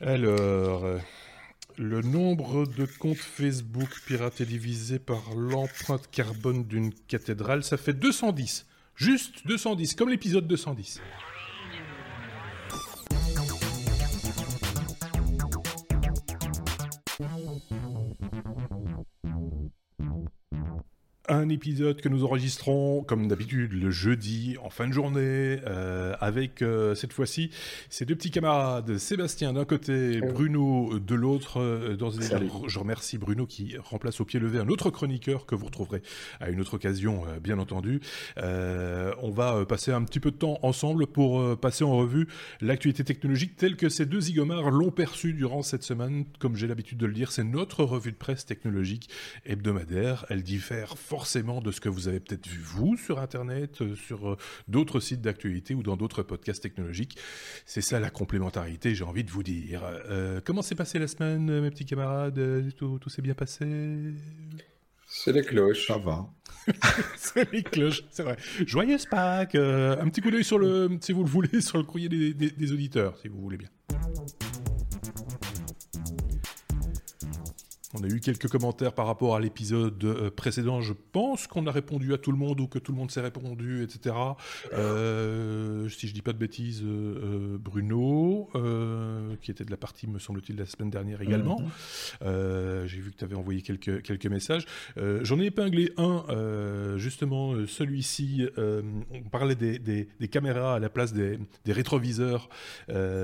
Alors, euh, le nombre de comptes Facebook piratés divisé par l'empreinte carbone d'une cathédrale, ça fait 210. Juste 210, comme l'épisode 210. Un épisode que nous enregistrons, comme d'habitude, le jeudi, en fin de journée, euh, avec euh, cette fois-ci ces deux petits camarades, Sébastien d'un côté, Bruno de l'autre. Euh, dans je remercie Bruno qui remplace au pied levé un autre chroniqueur que vous retrouverez à une autre occasion, bien entendu. on va passer un petit peu de temps ensemble pour passer en revue l'actualité technologique telle que ces deux zigomars l'ont perçue durant cette semaine. Comme j'ai l'habitude de le dire, c'est notre revue de presse technologique hebdomadaire. Elle diffère fortement forcément de ce que vous avez peut-être vu vous sur Internet, euh, sur euh, d'autres sites d'actualité ou dans d'autres podcasts technologiques. C'est ça la complémentarité, j'ai envie de vous dire. Euh, comment s'est passée la semaine, mes petits camarades? Tout, s'est bien passé? C'est les cloches. Ça va. c'est les cloches, c'est vrai. Joyeuse Pâques Un petit coup d'œil sur le, si vous le voulez, sur le courrier des auditeurs, si vous voulez bien. On a eu quelques commentaires par rapport à l'épisode euh, précédent. Je pense qu'on a répondu à tout le monde ou que tout le monde s'est répondu, etc. Euh, si je dis pas de bêtises, euh, Bruno, qui était de la partie, me semble-t-il, la semaine dernière également. Mhm. J'ai vu que tu avais envoyé quelques, quelques messages. J'en ai épinglé un, justement, celui-ci. on parlait des, des, caméras à la place des, des rétroviseurs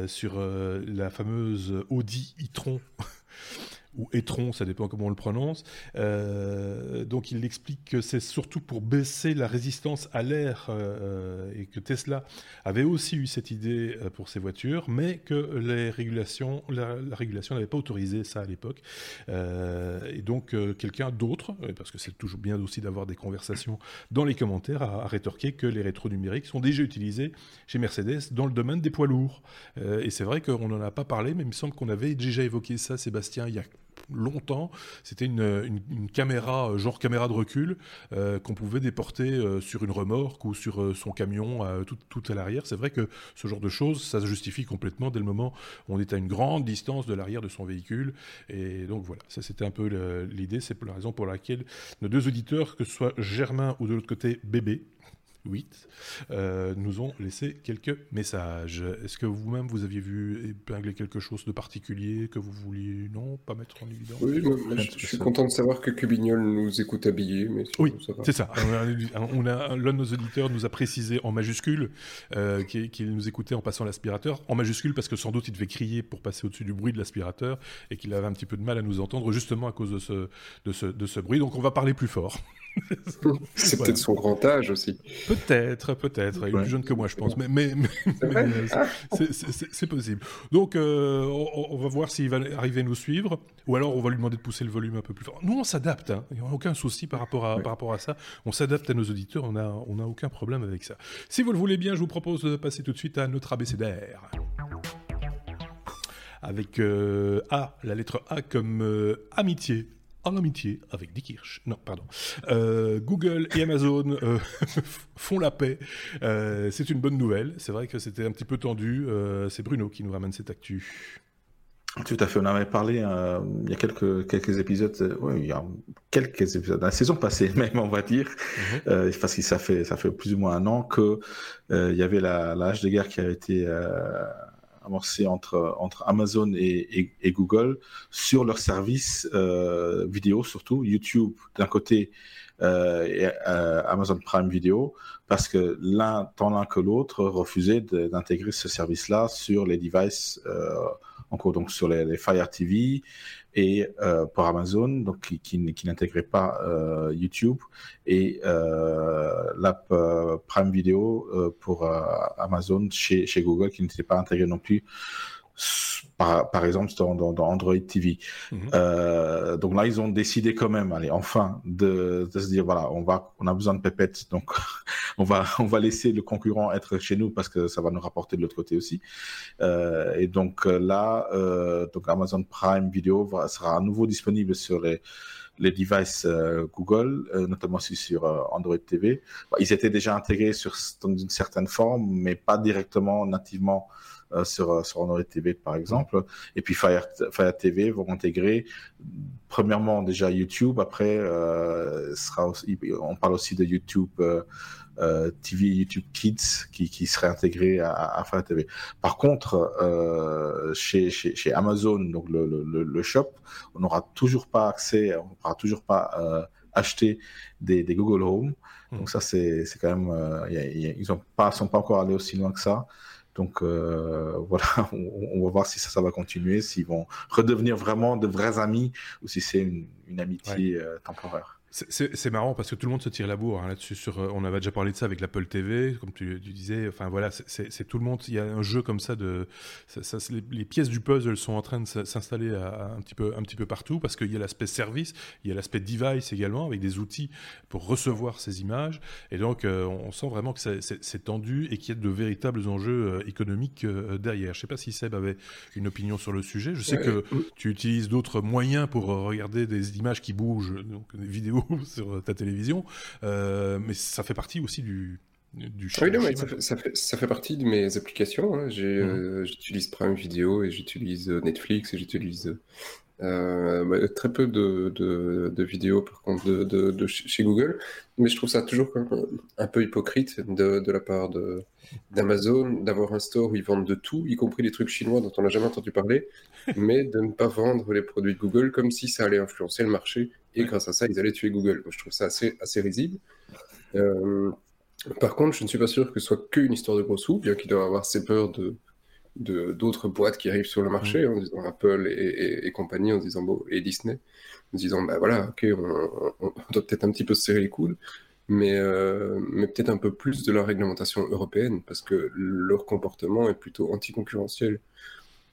sur la fameuse Audi e-tron ou Etron, ça dépend comment on le prononce. Euh, donc il explique que c'est surtout pour baisser la résistance à l'air euh, et que Tesla avait aussi eu cette idée euh, pour ses voitures, mais que les la, régulation n'avait pas autorisé ça à l'époque. et donc quelqu'un d'autre, parce que c'est toujours bien aussi d'avoir des conversations dans les commentaires, a, rétorqué que les rétros numériques sont déjà utilisés chez Mercedes dans le domaine des poids lourds. et c'est vrai qu'on n'en a pas parlé, mais il me semble qu'on avait déjà évoqué ça, Sébastien, il longtemps. C'était une, caméra, euh, genre caméra de recul, euh, qu'on pouvait déporter euh, sur une remorque ou sur son camion tout, à l'arrière. C'est vrai que ce genre de choses, ça se justifie complètement dès le moment où on est à une grande distance de l'arrière de son véhicule. Et donc voilà, ça c'était un peu l'idée. C'est la raison pour laquelle nos deux auditeurs, que ce soit Germain ou de l'autre côté Bébé, 8, euh, nous ont laissé quelques messages. Est-ce que vous-même, vous aviez vu épingler quelque chose de particulier que vous vouliez, non, pas mettre en évidence Oui, je, suis content de savoir que Cubignol nous écoute habillés. Mais oui, c'est ça. on a, L'un de nos auditeurs nous a précisé en majuscule euh, qu'il nous écoutait en passant l'aspirateur. En majuscule parce que sans doute il devait crier pour passer au-dessus du bruit de l'aspirateur et qu'il avait un petit peu de mal à nous entendre justement à cause de ce, de ce, de ce bruit. Donc on va parler plus fort. c'est peut-être son grand âge aussi. Peut-être, peut-être. Il est plus jeune que moi, je pense. Mais, mais, ah. c'est possible. Donc, euh, on, va voir s'il va arriver à nous suivre, ou alors on va lui demander de pousser le volume un peu plus fort. Nous, on s'adapte. Hein. Il n'y a aucun souci par rapport à, par rapport à ça. On s'adapte à nos auditeurs. On n'a on a aucun problème avec ça. Si vous le voulez bien, je vous propose de passer tout de suite à notre abécédaire avec euh, A, la lettre A comme euh, amitié en amitié avec Dick Hirsch. Non, pardon. Euh, Google et Amazon euh, font la paix. Euh, c'est une bonne nouvelle. C'est vrai que c'était un petit peu tendu. c'est Bruno qui nous ramène cette actu. Tout à fait. On avait parlé il y a quelques quelques épisodes. oui, il y a quelques épisodes. La saison passée, même, on va dire, mhm. parce que ça fait ça fait plus ou moins un an que il y avait la, la hache de guerre qui a été amorcé entre, entre Amazon et, Google sur leurs services euh, vidéo, surtout YouTube d'un côté euh, et euh, Amazon Prime Video, parce que l'un, tant l'un que l'autre, refusait d'intégrer ce service-là sur les devices, euh, encore donc sur les Fire TV et euh, pour Amazon, donc qui, qui, n'intégrait pas euh, YouTube et euh, l'app euh, Prime Video euh, pour Amazon chez, chez Google qui n'était pas intégré non plus par, par exemple dans, dans, dans Android TV. Mhm. Euh, donc là, ils ont décidé quand même, allez, enfin, de, de se dire voilà, on va, on a besoin de pépettes, donc on va, on va laisser le concurrent être chez nous parce que ça va nous rapporter de l'autre côté aussi. Euh, et donc euh, là, euh, donc Amazon Prime Video va, sera à nouveau disponible sur les les devices euh, Google, euh, notamment aussi sur Android TV. Ils étaient déjà intégrés sur dans une certaine forme, mais pas directement nativement sur, sur Android TV par exemple. Et puis Fire, Fire TV vont intégrer premièrement déjà YouTube, après sera aussi, on parle aussi de YouTube euh, TV YouTube Kids qui, qui serait intégré à, à Fire TV. Par contre, euh, chez, chez, chez, Amazon, donc le, le, le shop, on n'aura toujours pas accès, on pourra toujours pas euh, acheter des, des, Google Home. Hmm. Donc ça, c'est quand même, euh, y a, ils ne sont pas encore allés aussi loin que ça. Donc euh, voilà, on, on, va voir si ça, ça va continuer, s'ils vont redevenir vraiment de vrais amis ou si c'est une, une, amitié ouais. euh, temporaire. C'est marrant parce que tout le monde se tire la bourre hein, là-dessus. Sur, euh, on avait déjà parlé de ça avec l'Apple TV, comme tu, tu, disais. Enfin voilà, c'est tout le monde. Il y a un jeu comme ça de. Ça, ça, les, les, pièces du puzzle sont en train de s'installer un petit peu, un petit peu partout parce qu'il y a l'aspect service, il y a l'aspect device également avec des outils pour recevoir ces images. Et donc euh, on sent vraiment que c'est tendu et qu'il y a de véritables enjeux euh, économiques derrière. Je sais pas si Seb avait une opinion sur le sujet. Je sais ouais. que tu utilises d'autres moyens pour regarder des images qui bougent, donc des vidéos sur ta télévision, euh, mais ça fait partie aussi du, du ah oui, non, ça, fait, ça, fait, ça, fait, partie de mes applications. Hein. J'utilise mmh. euh, Prime Video et j'utilise Netflix et j'utilise euh, bah, très peu de, de, de, vidéos par contre de, de, chez Google, mais je trouve ça toujours un peu hypocrite de, la part d'Amazon d'avoir un store où ils vendent de tout, y compris des trucs chinois dont on n'a jamais entendu parler, mais de ne pas vendre les produits de Google comme si ça allait influencer le marché et grâce à ça ils allaient tuer Google. Je trouve ça assez, assez risible. Euh, par contre, je ne suis pas sûr que ce soit qu'une histoire de gros sous, bien qu'il doit avoir ses peurs de d'autres boîtes qui arrivent sur le marché, mmh. en disant Apple et, et, et, compagnie, en disant bon, et Disney, en disant bah voilà, ok, on doit peut-être un petit peu se serrer les coudes, mais, euh, mais peut-être un peu plus de la réglementation européenne, parce que leur comportement est plutôt anticoncurrentiel.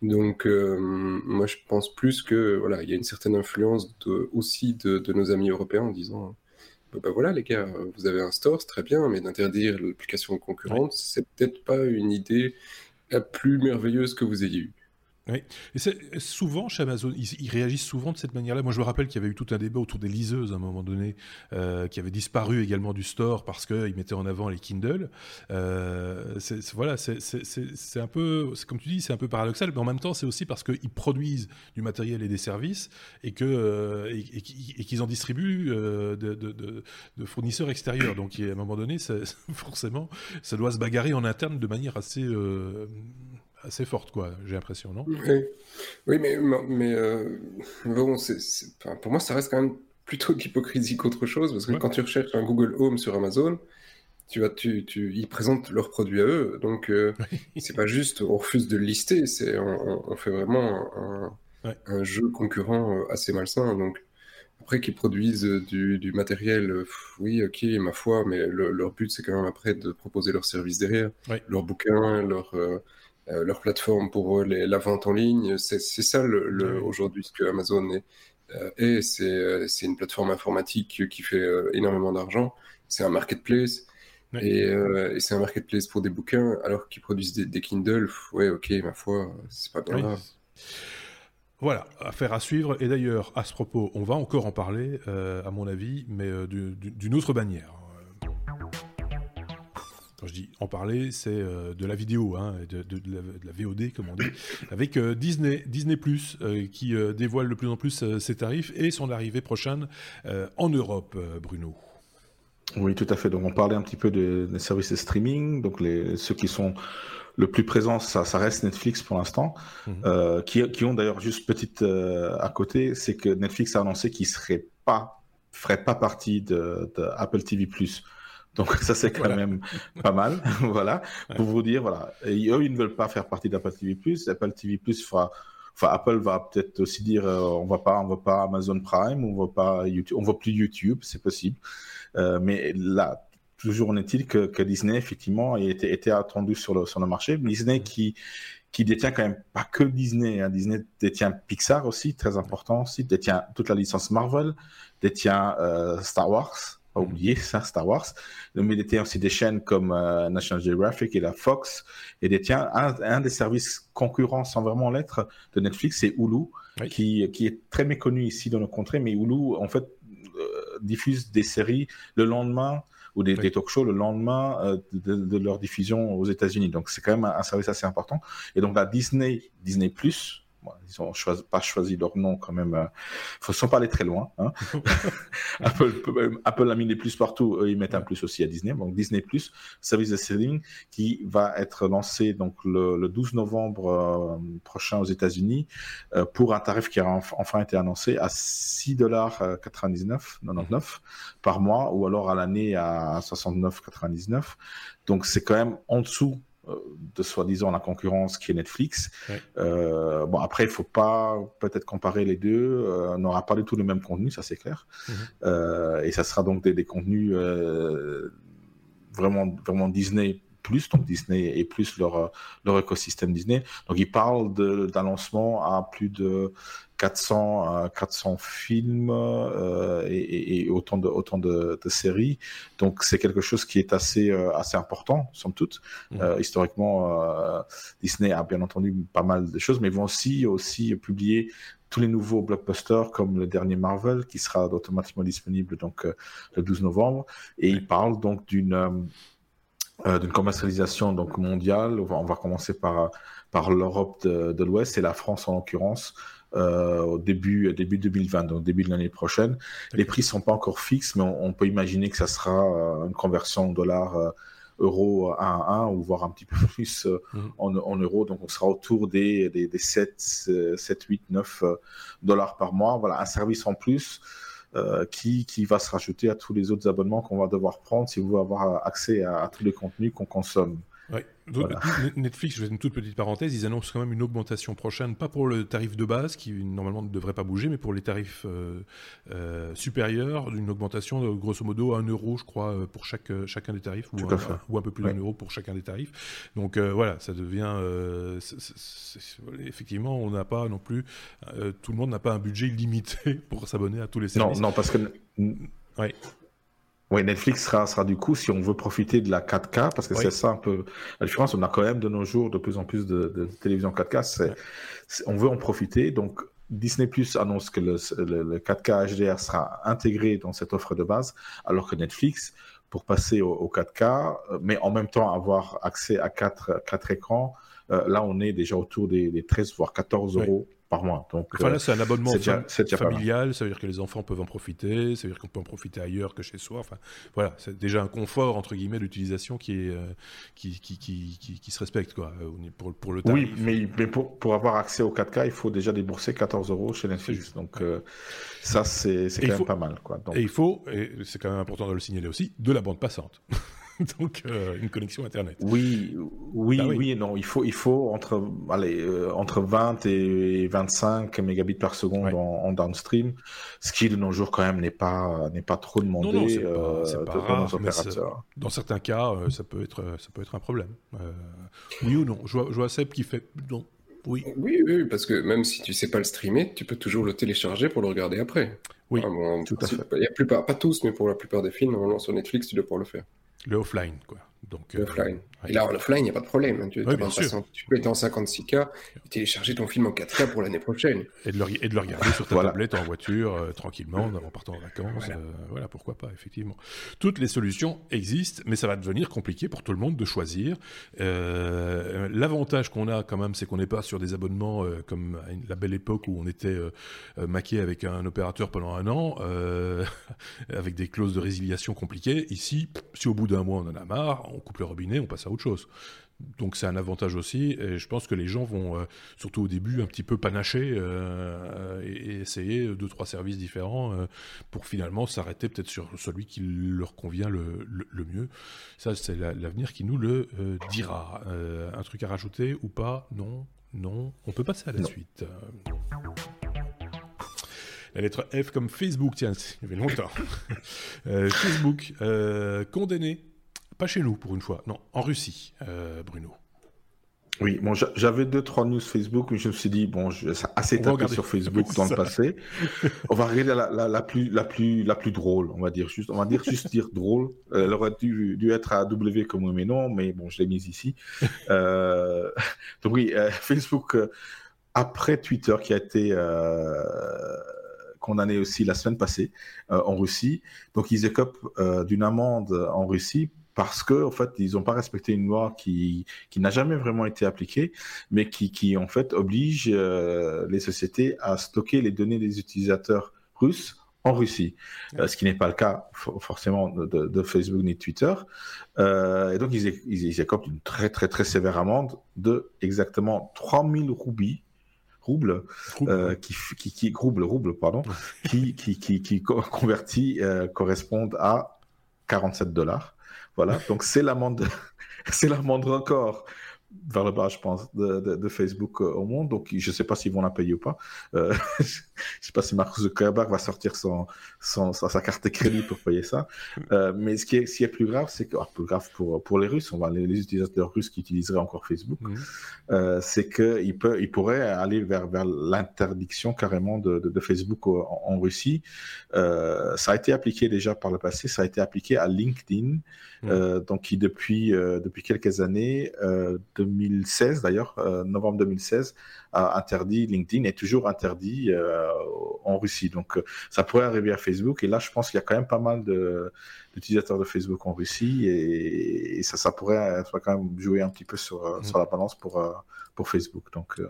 Donc, euh, moi, je pense plus que voilà, il y a une certaine influence de, aussi de, de, nos amis européens en disant bah, bah, voilà les gars, vous avez un store, c'est très bien, mais d'interdire l'application concurrente, ouais. c'est peut-être pas une idée la plus merveilleuse que vous ayez eue. Oui, et souvent chez Amazon, ils, réagissent souvent de cette manière-là. Moi, je me rappelle qu'il y avait eu tout un débat autour des liseuses à un moment donné, euh, qui avait disparu également du store parce qu'ils mettaient en avant les Kindle. Euh, voilà, c'est un peu, comme tu dis, c'est un peu paradoxal, mais en même temps, c'est aussi parce qu'ils produisent du matériel et des services et euh, qu'ils en distribuent euh, de, fournisseurs extérieurs. Donc, à un moment donné, forcément, ça doit se bagarrer en interne de manière assez euh, assez forte, quoi, j'ai l'impression, non? Oui, oui mais, mais euh, bon, c est, c est, enfin, pour moi, ça reste quand même plutôt de l'hypocrisie qu'autre chose, parce que ouais. quand tu recherches un Google Home sur Amazon, tu vas, tu, tu, ils présentent leurs produits à eux, donc euh, c'est pas juste on refuse de le lister, c'est on, on, fait vraiment un, ouais. un, jeu concurrent euh, assez malsain, donc après qu'ils produisent du, du matériel, pff, oui, ok, ma foi, mais le, leur but c'est quand même après de proposer leur service derrière, ouais. leurs bouquins, leur euh, euh, leur plateforme pour les, la vente en ligne. C'est ça le, aujourd'hui ce que Amazon est. Euh, et c'est une plateforme informatique qui fait euh, énormément d'argent. C'est un marketplace. Et, euh, et c'est un marketplace pour des bouquins, alors qu'ils produisent des, des Kindle. Ouais, ok, ma foi, c'est pas bien oui. grave. Voilà, affaire à suivre. Et d'ailleurs, à ce propos, on va encore en parler, euh, à mon avis, mais euh, d'une autre bannière. Quand je dis en parler, c'est euh, de la vidéo, hein, de, de, de, la, de, la, VOD, comme on dit, avec euh, Disney, Disney Plus, euh, qui dévoile de plus en plus ses tarifs et son arrivée prochaine en Europe, Bruno. Oui, tout à fait. Donc, on parlait un petit peu des de services de streaming. Donc, les, ceux qui sont le plus présents, ça, ça reste Netflix pour l'instant, -hmm. qui, qui, ont d'ailleurs juste petite à côté, c'est que Netflix a annoncé qu'il serait pas ferait pas partie de, de Apple TV Plus. Donc ça c'est quand voilà. même pas mal, voilà, ouais. pour vous dire voilà. Et eux ils ne veulent pas faire partie d'Apple TV+. Apple TV+ fera, enfin Apple va peut-être aussi dire euh, on va pas, on va pas Amazon Prime, on va pas YouTube, on va plus YouTube, c'est possible. Euh, mais là, toujours en est-il que, que, Disney effectivement était, était attendu sur le sur le marché. Disney qui qui détient quand même pas que Disney. Hein. Disney détient Pixar aussi, très important aussi, détient toute la licence Marvel, détient euh, Star Wars pas oublier ça, Star Wars. Mais il détient aussi des chaînes comme euh, National Geographic et la Fox, et détient un, un des services concurrents sans vraiment l'être de Netflix, c'est Hulu, oui. qui, qui est très méconnu ici dans nos contrées, mais Hulu, en fait, euh, diffuse des séries le lendemain ou des, talk shows le lendemain de, leur diffusion aux États-Unis. Donc c'est quand même un, service assez important. Et donc la Disney, Disney Plus, ils n'ont pas choisi leur nom quand même. Il faut sans pas aller très loin. Hein. Apple, Apple a mis des plus partout. Eux, ils mettent un plus aussi à Disney. Donc Disney Plus, service de streaming qui va être lancé donc le, 12 novembre euh, prochain aux États-Unis euh, pour un tarif qui a enfin été annoncé à 6 dollars 99 par mois ou alors à l'année à 69,99. Donc c'est quand même en dessous euh, de soi-disant la concurrence qui est Netflix. Euh, bon, après, il faut pas peut-être comparer les deux. Euh, on n'aura pas du tout le même contenu, ça c'est clair. Mhm. et ça sera donc des, des contenus vraiment, vraiment Disney plus, donc Disney et plus leur, leur écosystème Disney. Donc ils parlent d'un lancement à plus de 400, 400 films euh, et, autant, de, autant de, séries. Donc c'est quelque chose qui est assez, euh, assez important, somme toute. Mmh. Euh, historiquement, Disney a bien entendu pas mal de choses, mais ils vont aussi, aussi publier tous les nouveaux blockbusters comme le dernier Marvel qui sera automatiquement disponible donc le 12 novembre. Et ils parlent donc d'une d'une commercialisation donc mondiale. On va, on va commencer par par l'Europe de, de l'Ouest et la France en l'occurrence euh, au début, début 2020, donc début de l'année prochaine. Les prix sont pas encore fixes, mais on, peut imaginer que ça sera euh, une conversion dollar euh, euro 1 à 1 ou voire un petit peu plus mhm. en, en, euros. Donc on sera autour des, des, des 7, 7, 8, 9 dollars par mois. Voilà, un service en plus. Euh, qui, qui va se rajouter à tous les autres abonnements qu'on va devoir prendre si vous voulez avoir accès à, à tous les contenus qu'on consomme. Ouais. Netflix, je fais une toute petite parenthèse, ils annoncent quand même une augmentation prochaine, pas pour le tarif de base qui normalement ne devrait pas bouger, mais pour les tarifs euh, euh, supérieurs, une augmentation de grosso modo 1 euro, je crois, euh, pour chaque, chacun des tarifs, ou, un, ou un, peu plus d'un euro pour chacun des tarifs. Donc voilà, ça devient. effectivement, on n'a pas non plus. tout le monde n'a pas un budget illimité pour s'abonner à tous les services. Non, non, parce que. Oui. Oui, Netflix sera, sera du coup, si on veut profiter de la 4K, parce que c'est ça un peu la différence, on a quand même de nos jours de plus en plus de, de télévision 4K, c'est, on veut en profiter, donc Disney Plus annonce que le, le, 4K HDR sera intégré dans cette offre de base, alors que Netflix, pour passer au, 4K, euh, mais en même temps avoir accès à 4, 4 écrans, euh, là on est déjà autour des, des 13 voire 14 euros par mois. Donc, enfin, là, c'est un abonnement familial, ça veut dire que les enfants peuvent en profiter, ça veut dire qu'on peut en profiter ailleurs que chez soi. Enfin, voilà, c'est déjà un confort, entre guillemets, d'utilisation qui, est, euh, qui, qui, qui, qui, se respecte, quoi, euh, pour, pour le tarif. Oui, mais, mais pour, pour, avoir accès au 4K, il faut déjà débourser 14 euros chez Netflix. Donc, euh, ça, c'est quand même pas mal, quoi. Et il faut, et c'est quand même important de le signaler aussi, de la bande passante. donc euh, une connexion Internet. Oui, oui, bah oui, et non. Il faut, il faut entre, allez, euh, entre 20 et 25 mégabits par seconde en, downstream, ce qui de nos jours quand même n'est pas, n'est pas trop demandé non, non, pas, euh, nos opérateurs. Dans certains cas, ça peut être, ça peut être un problème. oui ou non? Je vois, je vois Seb qui fait non. Oui. oui. Oui, parce que même si tu sais pas le streamer, tu peux toujours le télécharger pour le regarder après. Oui, ah, tout à fait. Il y a plupart, pas tous, mais pour la plupart des films, normalement sur Netflix, tu dois pouvoir le faire. Le offline, quoi. Donc. Et là, en offline, il n'y a pas de problème. Hein. Tu, peux être en 56K et télécharger ton film en 4K pour l'année prochaine. Et de, le, et de le regarder sur ta tablette en voiture, euh, tranquillement, en partant en vacances. Euh, voilà. pourquoi pas, effectivement. Toutes les solutions existent, mais ça va devenir compliqué pour tout le monde de choisir. L'avantage qu'on a quand même, c'est qu'on n'est pas sur des abonnements comme à la belle époque où on était maqué avec un opérateur pendant un an, avec des clauses de résiliation compliquées. Ici, si au bout d'un mois on en a marre, on coupe le robinet, on passe à autre chose. Donc c'est un avantage aussi, et je pense que les gens vont, euh, surtout au début, un petit peu panacher euh, et, essayer deux, trois services différents euh, pour finalement s'arrêter peut-être sur celui qui leur convient le, mieux. Ça, c'est l'avenir qui nous le dira. un truc à rajouter ou pas? Non Non On peut passer à la suite. La lettre F comme Facebook, tiens, il y avait longtemps. Facebook, condamné pas chez nous, pour une fois. Non, en Russie, euh, Bruno. Oui, bon, j'avais deux, trois news Facebook, mais je me suis dit, bon, je, assez tapé sur Facebook dans le passé. on va regarder la, la, plus, la, plus, la plus drôle, on va dire juste, on va dire juste dire drôle. Elle aurait dû, dû être à W comme oui, mais non, mais bon, je l'ai mise ici. Euh, donc oui, euh, Facebook, après Twitter qui a été condamnés aussi la semaine passée en Russie. Donc ils écopent d'une amende en Russie parce que en fait ils n'ont pas respecté une loi qui qui n'a jamais vraiment été appliquée, mais qui qui en fait oblige les sociétés à stocker les données des utilisateurs russes en Russie, euh, ce qui n'est pas le cas forcément de, Facebook ni de Twitter. Euh, et donc ils, ils, écopent une très très très sévère amende de exactement 3000 roubles, roubles, euh, qui, qui, qui roubles, roubles, pardon, qui, qui, qui, qui convertis correspondent à 47 dollars. Voilà, donc c'est l'amende, c'est l'amende record vers le bas, je pense, de, de, Facebook euh, au monde. Donc, je ne sais pas s'ils vont la payer ou pas. Euh, je ne sais pas si Mark Zuckerberg va sortir son, son, sa carte de crédit pour payer ça. Euh, mais ce qui est, ce qui est plus grave, c'est que, ah, plus grave pour, pour les Russes, on va, les, utilisateurs russes qui utiliseraient encore Facebook, mhm. c'est qu'ils ils pourraient aller vers, vers l'interdiction carrément de, de, de Facebook en, Russie. Ça a été appliqué déjà par le passé, ça a été appliqué à LinkedIn, mhm. donc qui depuis, depuis quelques années, 2016 d'ailleurs, euh, novembre 2016, a interdit LinkedIn est toujours interdit euh, en Russie. Donc euh, ça pourrait arriver à Facebook. Et là, je pense qu'il y a quand même pas mal d'utilisateurs de, Facebook en Russie et, ça, ça pourrait quand même jouer un petit peu sur, mm. sur la balance pour, pour Facebook. Donc,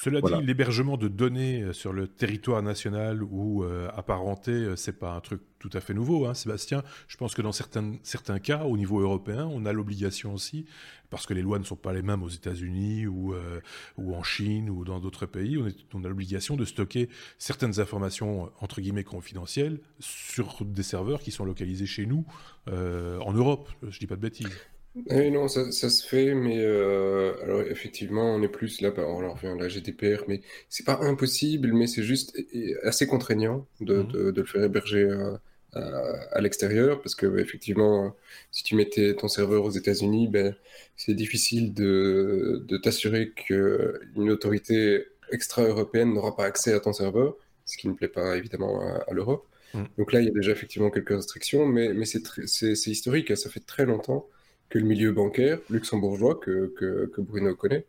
Cela dit, l'hébergement de données sur le territoire national ou apparenté, c'est pas un truc tout à fait nouveau, hein, Sébastien. Je pense que dans certains, certains cas, au niveau européen, on a l'obligation aussi parce que les lois ne sont pas les mêmes aux États-Unis ou, euh, ou en Chine ou dans d'autres pays. On, est, on a l'obligation de stocker certaines informations entre guillemets confidentielles sur des serveurs qui sont localisés chez nous euh, en Europe. Je dis pas de bêtises. Non, ça, ça, se fait, mais euh, alors effectivement, on est plus là, bah, on revient à la GDPR, mais c'est pas impossible, mais c'est juste assez contraignant de, mmh. de, de, le faire héberger à, l'extérieur, parce que effectivement, si tu mettais ton serveur aux États-Unis, ben, c'est difficile de, de t'assurer qu'une autorité extra-européenne n'aura pas accès à ton serveur, ce qui ne plaît pas évidemment à, l'Europe. Mm. Donc là, il y a déjà effectivement quelques restrictions, mais, mais c'est historique, ça fait très longtemps que le milieu bancaire luxembourgeois, que, que, que Bruno connaît,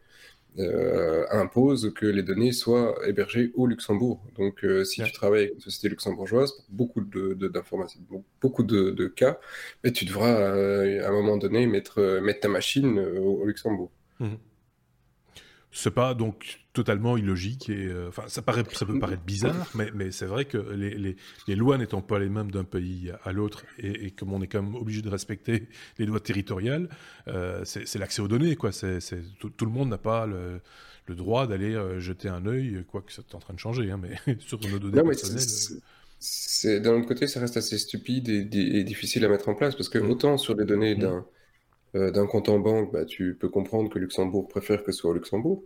euh, impose que les données soient hébergées au Luxembourg. Donc, euh, si tu travailles avec une société luxembourgeoise, pour beaucoup de, d'informations, beaucoup de, de cas, mais tu devras euh, à un moment donné mettre, mettre ta machine au, Luxembourg. Mmh. C'est pas donc totalement illogique et euh, enfin ça paraît ça peut paraître bizarre mais, mais c'est vrai que les, les, les lois n'étant pas les mêmes d'un pays à l'autre et, et, comme on est quand même obligé de respecter les lois territoriales euh, c'est l'accès aux données quoi c'est tout, tout, le monde n'a pas le, le droit d'aller euh, jeter un œil quoi que c'est en train de changer hein, mais sur nos données personnelles d'un autre côté ça reste assez stupide et, et, difficile à mettre en place parce que mmh. autant sur les données mmh. d'un euh, d'un compte en banque, bah, tu peux comprendre que Luxembourg préfère que ce soit au Luxembourg.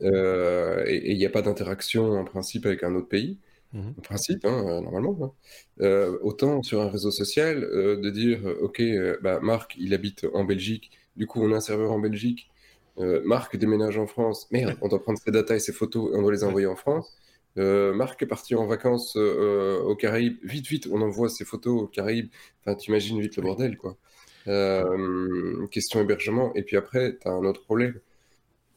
Euh, et il n'y a pas d'interaction en principe avec un autre pays. Mhm. En principe, hein, euh, normalement. Hein. autant sur un réseau social, de dire, OK, bah, Marc, il habite en Belgique, du coup, on a un serveur en Belgique. Marc déménage en France. Merde, on doit prendre ses datas et ses photos et on doit les envoyer en France. Marc est parti en vacances aux Caraïbes. Vite, vite, on envoie ses photos aux Caraïbes. Enfin, t'imagines vite le bordel, quoi. Euh, question hébergement. Et puis après, tu as un autre problème.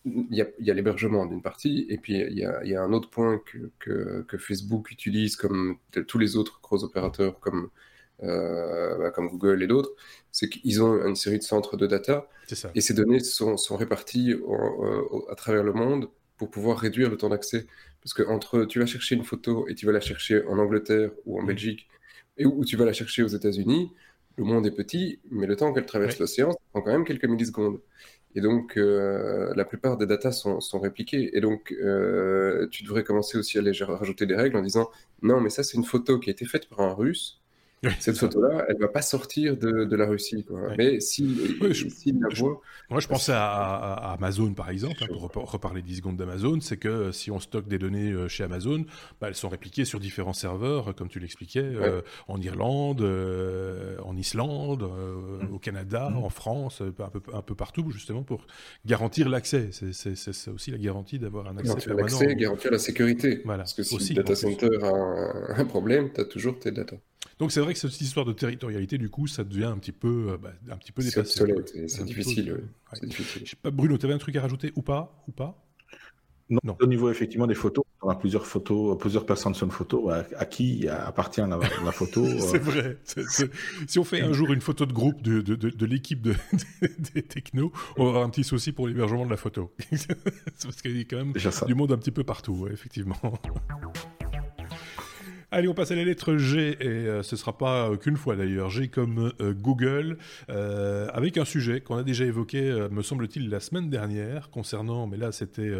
Il y a, l'hébergement d'une partie, et puis il y a, un autre point que, que, Facebook utilise comme tous les autres gros opérateurs comme, euh, bah, comme Google et d'autres, c'est qu'ils ont une série de centres de data, et ces données sont, sont réparties à travers le monde pour pouvoir réduire le temps d'accès. Parce que entre tu vas chercher une photo et tu vas la chercher en Angleterre ou en mmh. Belgique, et où tu vas la chercher aux États-Unis, le monde est petit, mais le temps qu'elle traverse l'océan, ça prend quand même quelques millisecondes. Et donc, euh, la plupart des datas sont, sont répliquées. Et donc, euh, tu devrais commencer aussi à les rajouter des règles en disant non, mais ça, c'est une photo qui a été faite par un russe cette photo-là, elle va pas sortir de, de la Russie. Quoi. Mais si, si la voit, Moi, je pensais à, Amazon, par exemple, hein, pour reparler 10 secondes d'Amazon, c'est que euh, si on stocke des données euh, chez Amazon, bah, elles sont répliquées sur différents serveurs, comme tu l'expliquais, euh, en Irlande, en Islande, mm. au Canada, mm. en France, un peu, un peu partout, justement, pour garantir l'accès. C'est aussi la garantie d'avoir un accès garantir permanent. L'accès, garantir la sécurité. Voilà. Parce que si le data center a un, un problème, tu as toujours tes data. Donc c'est vrai que cette histoire de territorialité, du coup, ça devient un petit peu, euh, bah, un petit peu dépassé. C'est difficile. Je sais pas, Bruno, tu avais un truc à rajouter ou pas, ou pas? Non, Au niveau effectivement des photos, on a plusieurs photos, plusieurs personnes sur une photo. À, qui appartient la, photo C'est vrai. Si on fait un jour une photo de groupe de, de, de, l'équipe des technos, on aura un petit souci pour l'hébergement de la photo. parce qu'il y a quand même du monde un petit peu partout, effectivement. Allez, on passe à la lettre G, et euh, ce ne sera pas euh, qu'une fois d'ailleurs. G comme euh, Google, avec un sujet qu'on a déjà évoqué, me semble-t-il, la semaine dernière, concernant, mais là c'était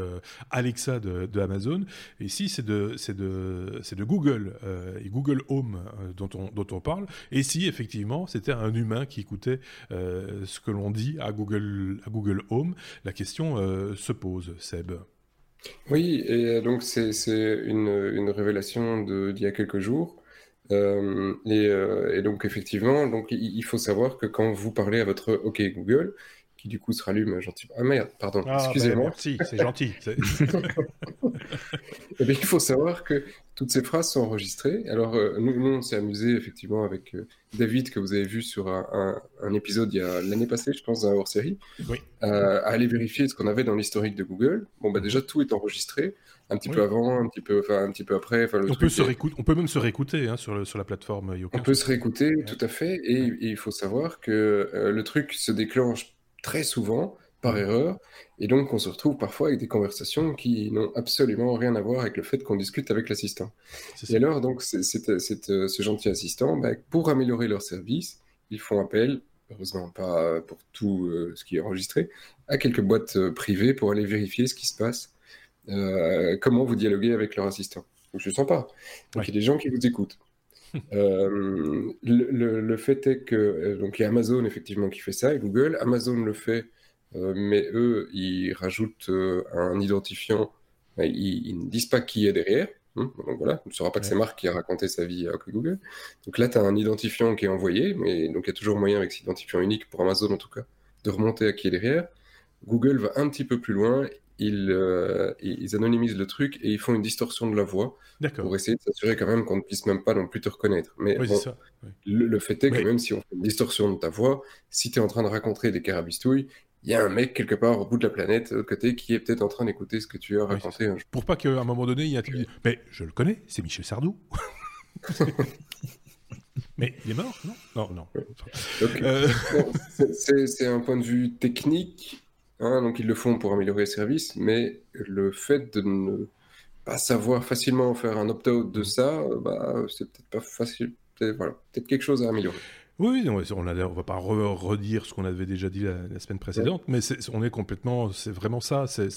Alexa de, Amazon. Ici, c'est de, Google, et Google Home dont, on, parle. Et ici, effectivement, c'était un humain qui écoutait ce que l'on dit à Google, à Google Home. La question se pose, Seb. Oui, et donc c'est une, une révélation d'il y a quelques jours. Euh, et, euh, et donc effectivement, il faut savoir que quand vous parlez à votre OK Google, qui du coup se rallume gentiment. Ah merde, pardon, ah, excusez-moi. Ben, merci, c'est gentil. Eh il faut savoir que toutes ces phrases sont enregistrées. Alors, euh, nous, on s'est amusé effectivement avec euh, David, que vous avez vu sur un, un, épisode il y a l'année passée, je pense, d'un hors-série, oui. Euh, à aller vérifier ce qu'on avait dans l'historique de Google. Bon, bah déjà, tout est enregistré, un petit peu avant, un petit peu, enfin, un petit peu après. on, peut se on peut même se réécouter hein, sur, le, sur la plateforme. On peut se réécouter, tout à fait. Et, et, il faut savoir que le truc se déclenche très souvent par erreur, et donc on se retrouve parfois avec des conversations qui n'ont absolument rien à voir avec le fait qu'on discute avec l'assistant. Et alors, donc, c'est, ce gentil assistant, bah, pour améliorer leur service, ils font appel, heureusement pas pour tout euh, ce qui est enregistré, à quelques boîtes euh, privées pour aller vérifier ce qui se passe, euh, comment vous dialoguez avec leur assistant. Donc, je ne sens pas. Donc, il y a des gens qui vous écoutent. Euh, le, fait est que euh, donc il y a Amazon effectivement qui fait ça et Google. Amazon le fait, euh, mais eux ils rajoutent un identifiant. Ils, ne disent pas qui est derrière. Hein, donc voilà, on ne saura pas que c'est Marc qui a raconté sa vie à Google. Donc là, tu as un identifiant qui est envoyé, mais donc il y a toujours moyen avec cet identifiant unique pour Amazon en tout cas de remonter à qui est derrière. Google va un petit peu plus loin euh, ils, anonymisent le truc et ils font une distorsion de la voix pour essayer de s'assurer quand même qu'on ne puisse même pas non plus te reconnaître. Mais Le, fait est que même si on fait une distorsion de ta voix, si tu es en train de raconter des carabistouilles, il y a un mec quelque part au bout de la planète, de l'autre côté, qui est peut-être en train d'écouter ce que tu as raconté. pour pas qu'à un moment donné, il y a Mais je le connais, c'est Michel Sardou. Mais il est mort, non? Non, non. Euh, c'est un point de vue technique Hein, donc ils le font pour améliorer le service, mais le fait de ne pas savoir facilement faire un opt-out de ça, euh, bah, c'est peut-être pas facile. Voilà, peut-être quelque chose à améliorer. Oui, on ne va pas redire ce qu'on avait déjà dit la, semaine précédente, mais on est complètement, c'est vraiment ça. C'est,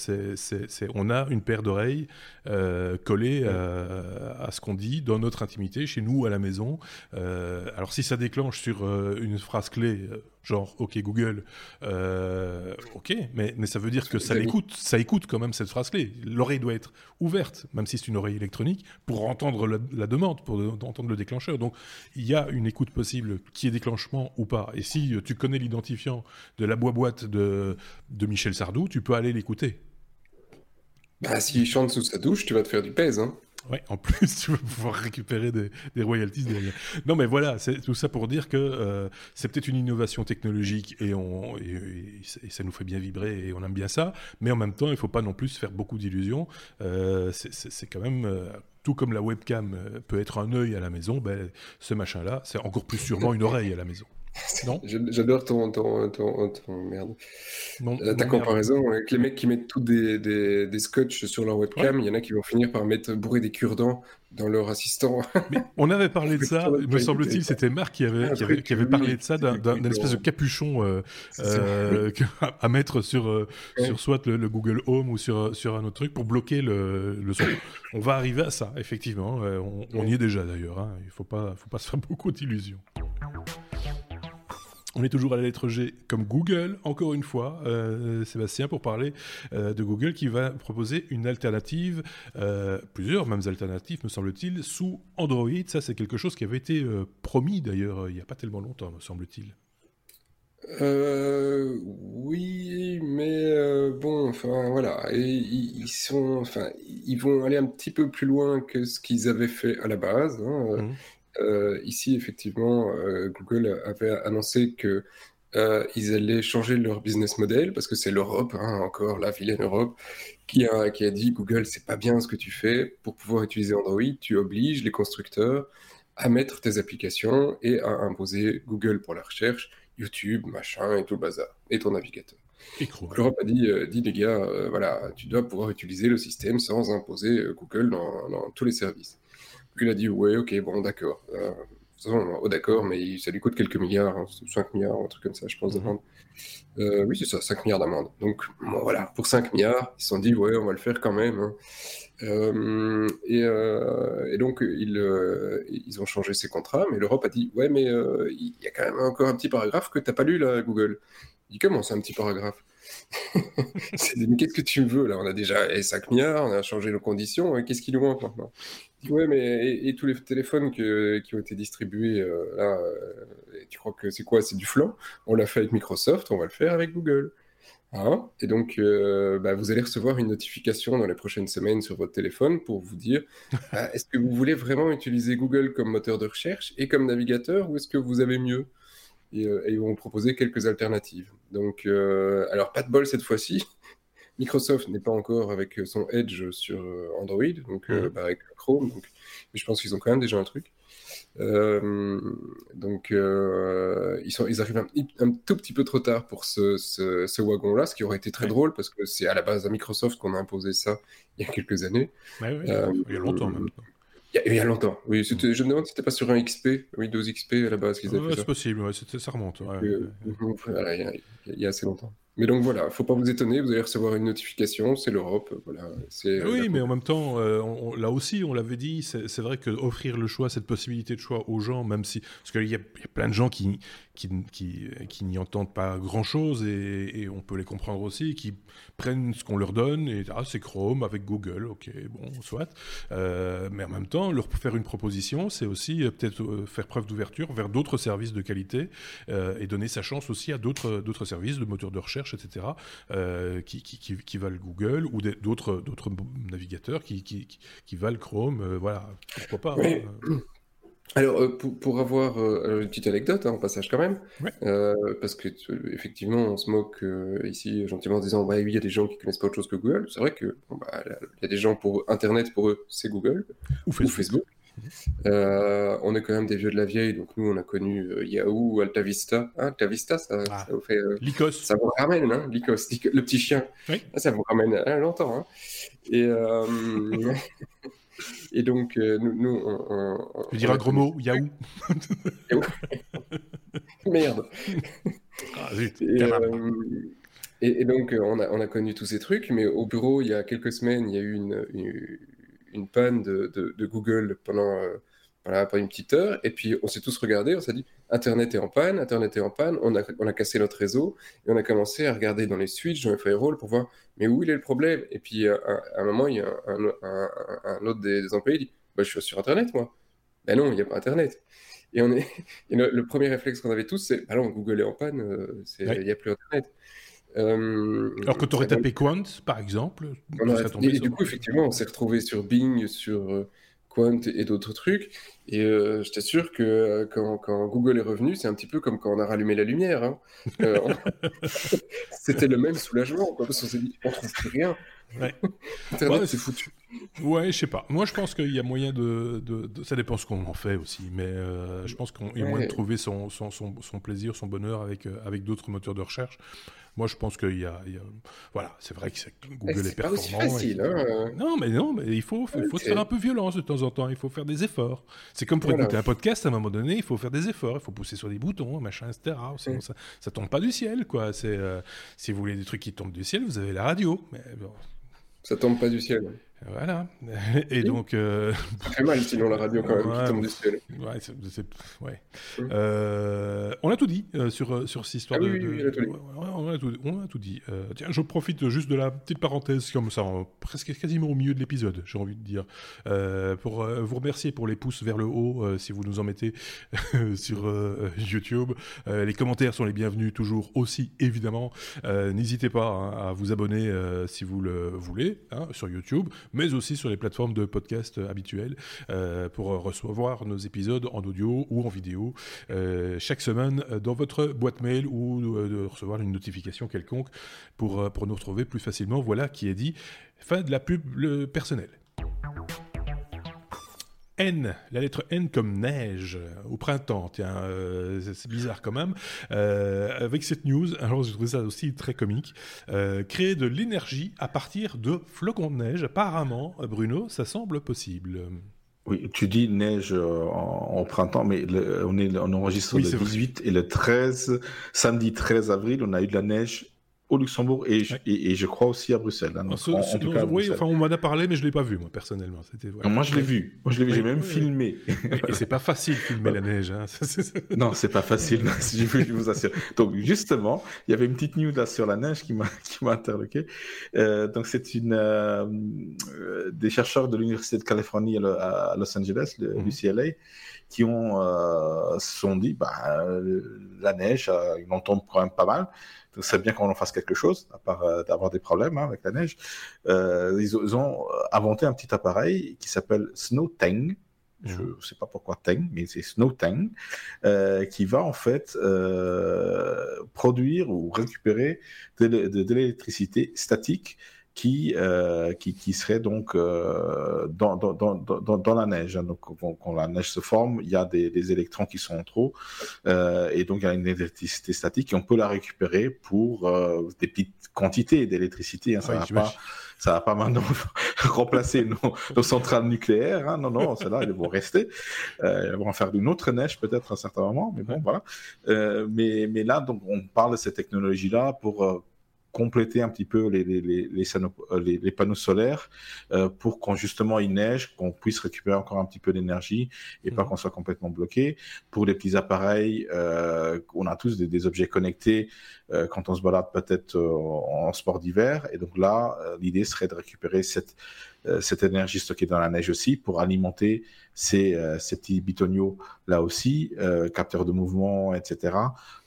on a une paire d'oreilles euh, collée euh, à ce qu'on dit dans notre intimité, chez nous, à la maison. alors si ça déclenche sur une phrase clé, genre OK Google, euh, OK, mais, mais ça veut dire que ça l'écoute, ça écoute quand même cette phrase clé. L'oreille doit être ouverte, même si c'est une oreille électronique, pour entendre la, demande, pour entendre le déclencheur. Donc il y a une écoute possible qui est déclenchement ou pas. Et si tu connais l'identifiant de la boîte de, de Michel Sardou, tu peux aller l'écouter. Bah, s'il chante sous sa douche, tu vas te faire du pèse, hein. Ouais, en plus, tu vas pouvoir récupérer des, royalties derrière. Non, mais voilà, c'est tout ça pour dire que euh, c'est peut-être une innovation technologique et, ça nous fait bien vibrer et on aime bien ça. Mais en même temps, il ne faut pas non plus faire beaucoup d'illusions. Euh, c'est quand même. Euh, tout comme la webcam peut être un œil à la maison, ben, ce machin-là, c'est encore plus sûrement une oreille à la maison. J'adore ton, ton, ton, merde. Euh, ta comparaison avec les mecs qui mettent tous des, des, des scotch sur leur webcam, il y en a qui vont finir par mettre bourrer des cure-dents dans leur assistant. on avait parlé de ça, me semble-t-il, c'était Marc qui avait, qui avait, parlé de ça, d'un espèce de capuchon euh, euh, à mettre sur, sur soit le, Google Home ou sur, sur un autre truc pour bloquer le, le son. on va arriver à ça, effectivement. On, y est déjà d'ailleurs. Hein. Il ne faut pas, faut pas se faire beaucoup d'illusions. On est toujours à la lettre G comme Google, encore une fois, euh, Sébastien, pour parler euh, de Google qui va proposer une alternative, euh, plusieurs mêmes alternatives, me semble-t-il, sous Android. Ça, c'est quelque chose qui avait été promis d'ailleurs il n'y a pas tellement longtemps, me semble-t-il. oui, mais bon, enfin voilà, et, ils sont, enfin, ils vont aller un petit peu plus loin que ce qu'ils avaient fait à la base. Hein. Mmh. Euh, ici, effectivement, euh, Google avait annoncé que euh, ils allaient changer leur business model parce que c'est l'Europe, hein, encore la vilaine Europe, qui a, qui a dit Google, c'est pas bien ce que tu fais. Pour pouvoir utiliser Android, tu obliges les constructeurs à mettre tes applications et à imposer Google pour la recherche, YouTube, machin et tout le bazar, et ton navigateur. L'Europe a dit, euh, dit les gars, euh, voilà, tu dois pouvoir utiliser le système sans imposer Google dans, dans, tous les services. Puis il a dit, ouais, ok, bon, d'accord oh, d'accord, mais ça lui coûte quelques milliards, 5 hein, milliards, un truc comme ça, je pense, d'amende. Euh, oui, c'est ça, 5 milliards d'amende. Donc, voilà, pour 5 milliards, ils se sont dit, ouais, on va le faire quand même. Hein. Euh, euh, et, donc, ils, ils ont changé ces contrats, mais l'Europe a dit, ouais, mais il y a quand même encore un petit paragraphe que tu n'as pas lu, là, Google. Il dit, comment c'est un petit paragraphe? Qu'est-ce que tu veux, là? On a déjà 5 milliards, on a changé nos conditions, hein, qu'est-ce qui nous manque maintenant? Ouais, mais et, tous les téléphones qui ont été distribués euh, là, euh, tu crois que c'est quoi? C'est du flanc? On l'a fait avec Microsoft, on va le faire avec Google. Hein? Et donc, euh, bah, vous allez recevoir une notification dans les prochaines semaines sur votre téléphone pour vous dire ah, est-ce que vous voulez vraiment utiliser Google comme moteur de recherche et comme navigateur ou est-ce que vous avez mieux? Et, et, ils vont vous proposer quelques alternatives. Donc, alors, pas de bol cette fois-ci. Microsoft n'est pas encore avec son Edge sur euh, Android, donc euh, bah, avec Chrome, donc, mais je pense qu'ils ont quand même déjà un truc. Euh, donc ils, sont, ils arrivent un, tout petit peu trop tard pour ce, ce, wagon-là, ce qui aurait été très drôle parce que c'est à la base à Microsoft qu'on a imposé ça il y a quelques années. il y a longtemps même. Il y, a, longtemps, oui. Je me demande si c'était pas sur un XP, Windows XP à la base qu'ils avaient C'est possible, ça remonte. il y, a assez longtemps. Mais donc voilà, faut pas vous étonner, vous allez recevoir une notification, c'est l'Europe, voilà. oui, mais en même temps, euh, là aussi, on l'avait dit, c'est vrai que offrir le choix, cette possibilité de choix aux gens, même si, parce qu'il y, a plein de gens qui qui, qui, qui n'y entendent pas grand-chose et, on peut les comprendre aussi, qui prennent ce qu'on leur donne et ah c'est Chrome avec Google, ok, bon, soit. Euh, mais en même temps, leur faire une proposition, c'est aussi euh, peut-être faire preuve d'ouverture vers d'autres services de qualité et donner sa chance aussi à d'autres d'autres services de moteurs de recherche etc., euh, qui, qui, valent Google ou d'autres navigateurs qui, valent Chrome. Euh, voilà, pourquoi pas. Hein. Alors, euh, pour, avoir une petite anecdote, hein, en passage quand même, parce que effectivement, on se moque ici gentiment en disant bah, oui, il y a des gens qui connaissent pas autre chose que Google. C'est vrai que bah, il y a des gens pour Internet, pour eux, c'est Google Ou Facebook. Euh, on est quand même des vieux de la vieille, donc nous on a connu euh, Yahoo, Alta Vista. Hein, Alta Vista, ça, ah. vous fait. Euh, ça vous ramène, hein, Lycos, le petit chien. Ah, ça vous ramène longtemps. Hein. Et, et donc, nous. nous on, Je dire un gros mot, Yahoo. Merde. Ah, et, donc, on a, on a, connu tous ces trucs, mais au bureau, il y a quelques semaines, il y a eu une, une une panne de, de, Google pendant, euh, pendant une petite heure. Et puis, on s'est tous regardés, on s'est dit, Internet est en panne, Internet est en panne, on a, on a cassé notre réseau, et on a commencé à regarder dans les switches, dans les firewalls, pour voir, mais où il est le problème? Et puis, à, un moment, il y a un, un, autre des, employés qui dit, bah, je suis sur Internet, moi. Ben non, il n'y a pas Internet. Et, on est... le, premier réflexe qu'on avait tous, c'est, bah non, Google est en panne, euh, il n'y a plus Internet. Euh, Alors que tu aurais tapé Quant, par exemple. et, du coup, effectivement, on s'est retrouvé sur Bing, sur euh, Quant et, d'autres trucs. Et euh, je t'assure que quand, Google est revenu, c'est un petit peu comme quand on a rallumé la lumière. Hein. C'était le même soulagement, quoi, parce qu'on s'est dit, on trouve plus rien. Internet, c'est foutu. Ouais, je sais pas. Moi, je pense qu'il y a moyen de, Ça dépend ce qu'on en fait aussi, mais je pense qu'il y a moyen de trouver son, son, son, plaisir, son bonheur avec, avec d'autres moteurs de recherche. Moi, je pense qu'il y, a, Voilà, c'est vrai que Google est, performant. C'est facile. Hein non, mais non, mais il faut, il faut se faire un peu violence de temps en temps. Il faut faire des efforts. C'est comme pour écouter un podcast, à un moment donné, il faut faire des efforts. Il faut pousser sur des boutons, machin, etc. Sinon, ça, ça tombe pas du ciel, quoi. C'est, euh, si vous voulez des trucs qui tombent du ciel, vous avez la radio. Mais bon. Ça tombe pas du ciel. Voilà. Et donc. Euh... Très mal, sinon, la radio, quand même, qui tombe du ciel. Ouais, c'est, ouais. Hum. Euh, on a tout dit euh, sur, euh, sur cette histoire ah, de. Oui, oui, on, a tout, on a tout dit. tiens, je profite juste de la petite parenthèse, comme ça, presque quasiment au milieu de l'épisode, j'ai envie de dire, pour vous remercier pour les pouces vers le haut, si vous nous en mettez sur YouTube. les commentaires sont les bienvenus, toujours aussi, évidemment. N'hésitez pas hein, à vous abonner si vous le voulez, hein, sur YouTube mais aussi sur les plateformes de podcast habituelles pour recevoir nos épisodes en audio ou en vidéo chaque semaine dans votre boîte mail ou de recevoir une notification quelconque pour, pour nous retrouver plus facilement. Voilà qui est dit. Fin de la pub personnelle. N, la lettre N comme neige au printemps. Tiens, euh, c'est bizarre quand même. Euh, avec cette news, alors je trouve ça aussi très comique. Euh, créer de l'énergie à partir de flocons de neige. Apparemment, Bruno, ça semble possible. Oui, tu dis neige en, printemps, mais on, est, on enregistre le 18 et le 13, samedi 13 avril, on a eu de la neige au Luxembourg et, et, je crois aussi à Bruxelles. Hein, oui, enfin on m'en a parlé, mais je l'ai pas vu moi personnellement. Moi je l'ai vu. Moi je l'ai vu. J'ai même filmé. Et, c'est pas facile de filmer la neige. Hein. non, c'est pas facile. je vous assure. Donc justement, il y avait une petite news là sur la neige qui m'a qui m'a interloqué. Euh, donc c'est une euh, des chercheurs de l'université de Californie à, Los Angeles, le mhm. UCLA, qui ont euh, se sont dit bah la neige, il en tombe quand même pas mal c'est bien qu'on en fasse quelque chose, à part euh, d'avoir des problèmes hein, avec la neige. Euh, ils, ont inventé un petit appareil qui s'appelle Snow Tang. Je ne mhm. sais pas pourquoi Tang, mais c'est Snow Tang, euh, qui va en fait produire ou récupérer de l'électricité statique qui, euh, qui, qui, serait donc euh, dans, dans, dans, dans, la neige. Hein. Donc, quand, la neige se forme, il y a des, des électrons qui sont en trop, euh, et donc il y a une électricité statique, et on peut la récupérer pour euh, des petites quantités d'électricité. Hein. Ça va pas, ça va pas maintenant remplacer nos, nos, centrales nucléaires. Hein. Non, non, celles-là, elles vont rester. Euh, elles vont en faire une autre neige peut-être à un certain moment, mais bon, voilà. Euh, mais, mais là, donc, on parle de cette technologie-là pour compléter un petit peu les, les, les, euh, les panneaux solaires euh, pour qu'on justement il neige, qu'on puisse récupérer encore un petit peu d'énergie et pas mhm. qu'on soit complètement bloqué. Pour les petits appareils, euh, on a tous des, des objets connectés euh, quand on se balade peut-être euh, en, sport d'hiver. Et donc là, l'idée serait de récupérer cette, cette énergie stockée dans la neige aussi pour alimenter ces, ces petits bitoniaux là aussi, capteurs de mouvement, etc.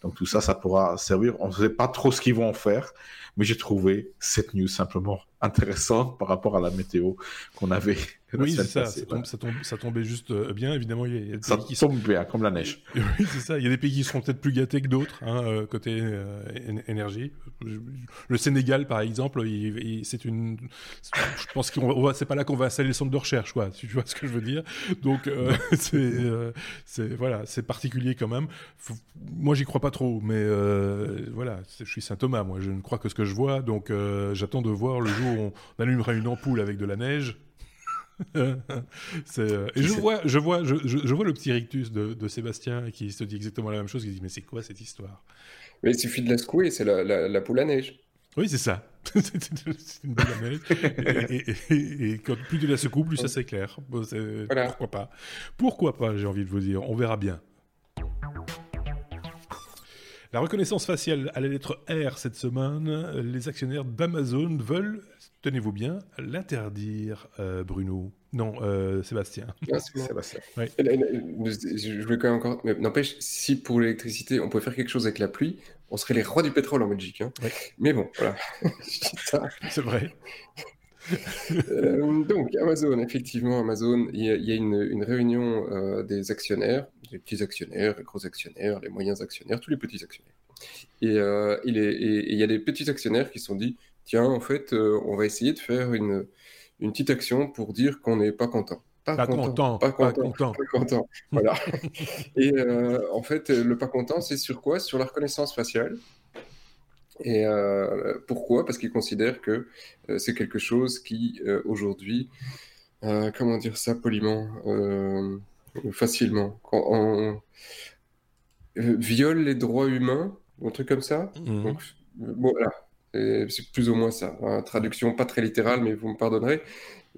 Donc tout ça, ça pourra servir. On ne sait pas trop ce qu'ils vont en faire mais j'ai trouvé cette news simplement intéressante par rapport à la météo qu'on avait. Oui, c'est ça, ça, tombait juste euh, bien, évidemment. Il y a ça qui tombe bien, comme la neige. Oui, c'est ça. Il y a des pays qui seront peut-être plus gâtés que d'autres, hein, euh, côté euh, énergie. Le Sénégal, par exemple, c'est une. Je pense qu'on c'est pas là qu'on va installer le centre de recherche, quoi. Tu vois ce que je veux dire Donc, c'est voilà, c'est particulier quand même. moi, j'y crois pas trop, mais voilà, je suis saint Thomas. Moi, je ne crois que ce que je vois, donc j'attends de voir le jour on, allumera une ampoule avec de la neige. Euh, et je vois, je, vois, je, je, vois le petit rictus de, Sébastien qui se dit exactement la même chose. Il dit Mais c'est quoi cette histoire? Mais il suffit de la secouer, c'est la, la, poule à neige. Oui, c'est ça. c'est une à neige. Et, quand plus tu la secoues, plus ça s'éclaire. Pourquoi pas Pourquoi pas, j'ai envie de vous dire. On verra bien. La reconnaissance faciale à la lettre R cette semaine, les actionnaires d'Amazon veulent, tenez-vous bien, l'interdire, euh, Bruno. Non, euh, Sébastien. Ah, Sébastien. Je voulais quand même encore. N'empêche, si pour l'électricité, on pouvait faire quelque chose avec la pluie, on serait les rois du pétrole en Belgique. Hein. Mais bon, voilà. C'est vrai. Euh, donc, Amazon, effectivement, Amazon, il y a, une, réunion euh, des actionnaires, des petits actionnaires, les gros actionnaires, les moyens actionnaires, tous les petits actionnaires. Et euh, il, y a des petits actionnaires qui se sont dit, tiens, en fait, on va essayer de faire une, une petite action pour dire qu'on n'est pas content. Pas, content, pas, content, pas content, Voilà. et en fait, le pas content, c'est sur quoi? Sur la reconnaissance faciale. Et euh, pourquoi? Parce qu'ils considèrent que euh, c'est quelque chose qui, euh, aujourd'hui, comment dire ça poliment, facilement, quand on viole les droits humains, un truc comme ça? Mmh. Donc, voilà, c'est plus ou moins ça. Hein. Traduction pas très littérale, mais vous me pardonnerez.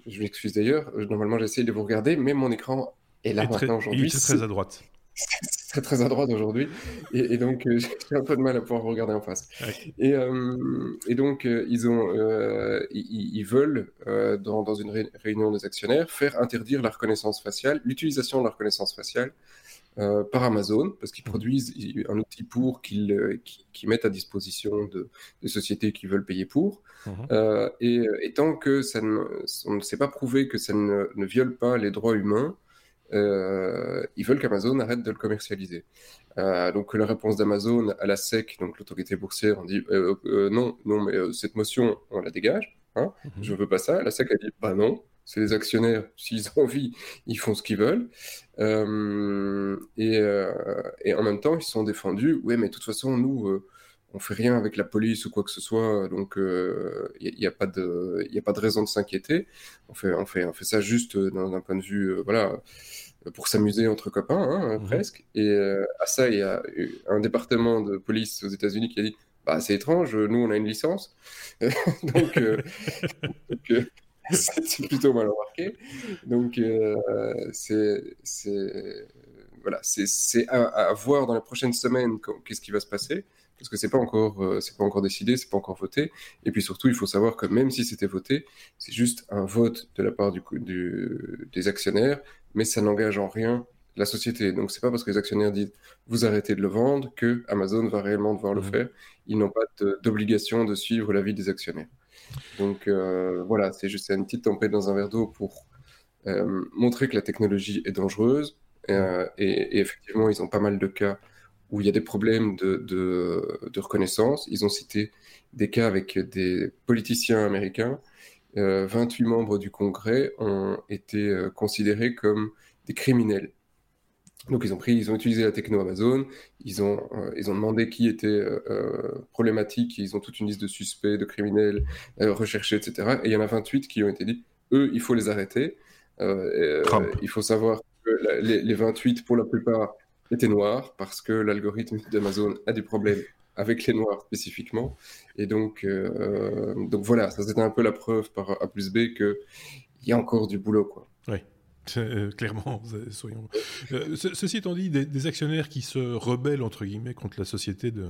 Je m'excuse d'ailleurs. Normalement, j'essaie de vous regarder, mais mon écran est là maintenant aujourd'hui. Il est très à droite. C'est très très à droite aujourd'hui. Et, donc, j'ai un peu de mal à pouvoir regarder en face. Et, et, donc, ils, ont, ils, veulent, dans, dans, une réunion des actionnaires, faire interdire la reconnaissance faciale, l'utilisation de la reconnaissance faciale euh, par Amazon, parce qu'ils mmh. produisent un outil pour qu'ils euh, mettent à disposition de, des sociétés qui veulent payer pour. Mmh. Euh, et, tant que ça ne, on ne s'est pas prouvé que ça ne, ne, viole pas les droits humains, ils veulent qu'Amazon arrête de le commercialiser. donc la réponse d'Amazon à la SEC, donc l'autorité boursière, on dit non, non, mais cette motion, on la dégage. Hein, mmh. Je veux pas ça. La SEC a dit bah non, c'est les actionnaires, s'ils ont envie, ils font ce qu'ils veulent. Euh, euh, et, en même temps, ils sont défendus. Oui, mais de toute façon, nous, on euh, fait rien avec la police ou quoi que ce soit, donc il n'y a, pas de, a pas de raison de s'inquiéter. On fait, on, fait, on fait ça juste d'un point de vue, voilà, pour s'amuser entre copains, hein, mmh presque. Et à ça, il y a un département de police aux États-Unis qui a dit bah, c'est étrange, nous on a une licence. donc, donc c'est plutôt mal remarqué. Donc, euh, c'est voilà, c'est à, à, voir dans les prochaines semaines qu'est-ce qui va se passer, parce que c'est pas encore, euh, c'est pas encore décidé, c'est pas encore voté. Et puis surtout, il faut savoir que même si c'était voté, c'est juste un vote de la part du, du des actionnaires, mais ça n'engage en rien la société. Donc c'est pas parce que les actionnaires disent vous arrêtez de le vendre que Amazon va réellement devoir le mmh. faire. Ils n'ont pas d'obligation de suivre l'avis des actionnaires. Donc euh, voilà, c'est juste une petite tempête dans un verre d'eau pour euh, montrer que la technologie est dangereuse. Euh, et, effectivement, ils ont pas mal de cas où il y a des problèmes de, de, reconnaissance. Ils ont cité des cas avec des politiciens américains. 28 membres du Congrès ont été considérés comme des criminels donc ils ont pris, ils ont utilisé la techno Amazon, ils ont, euh, ils ont demandé qui était euh, euh, problématique, ils ont toute une liste de suspects, de criminels recherchés, etc. Et il y en a 28 qui ont été dit, eux, il faut les arrêter. il faut savoir que les, les, 28, pour la plupart, étaient noirs parce que l'algorithme d'Amazon a des problèmes avec les noirs spécifiquement. Et donc, donc voilà, ça c'était un peu la preuve par A plus B qu'il y a encore du boulot. Quoi. Oui. Euh, clairement, soyons. Euh, ceci étant dit, des, actionnaires qui se rebellent entre guillemets contre la société de,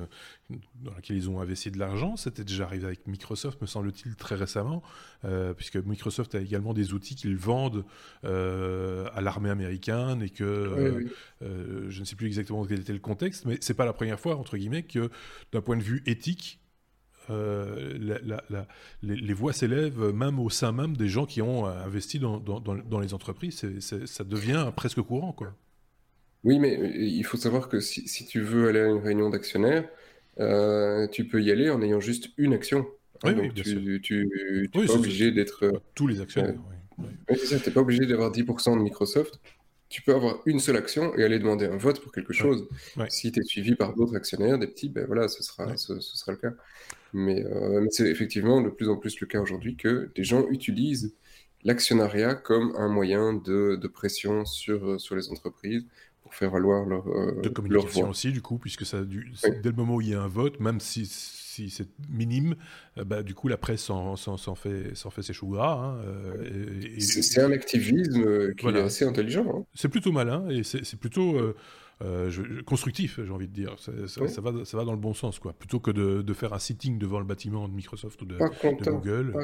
dans laquelle ils ont investi de l'argent, c'était déjà arrivé avec Microsoft, me semble-t-il, très récemment, euh, puisque Microsoft a également des outils qu'ils vendent à l'armée américaine et que je ne sais plus exactement quel était le contexte, mais c'est pas la première fois entre guillemets que d'un point de vue éthique, euh, les, voix s'élèvent même au sein même des gens qui ont euh, investi dans, les entreprises. ça devient presque courant. Quoi. Oui, mais euh, il faut savoir que si, tu veux aller à une réunion d'actionnaires, tu peux y aller en ayant juste une action. Oui, tu n'es pas obligé d'être... Tous les actionnaires, oui. ça, tu n'es pas obligé d'avoir 10% de Microsoft tu peux avoir une seule action et aller demander un vote pour quelque chose. Si tu es suivi par d'autres actionnaires, des petits, ben voilà, ce sera, ce, sera le cas. Mais, euh, mais c'est effectivement de plus en plus le cas aujourd'hui que des gens utilisent l'actionnariat comme un moyen de, de, pression sur, sur les entreprises pour faire valoir leur, euh, de communication aussi, du coup, puisque ça, du, dès le moment où il y a un vote, même si si c'est minime, euh, bah, du coup, la presse s'en fait, fait ses choux gras. Hein, euh, c'est un activisme qui est assez intelligent. Hein. C'est plutôt malin et c'est plutôt euh, constructif, j'ai envie de dire. Ça, va, ça va dans le bon sens, quoi. Plutôt que de, faire un sitting devant le bâtiment de Microsoft ou de, Google,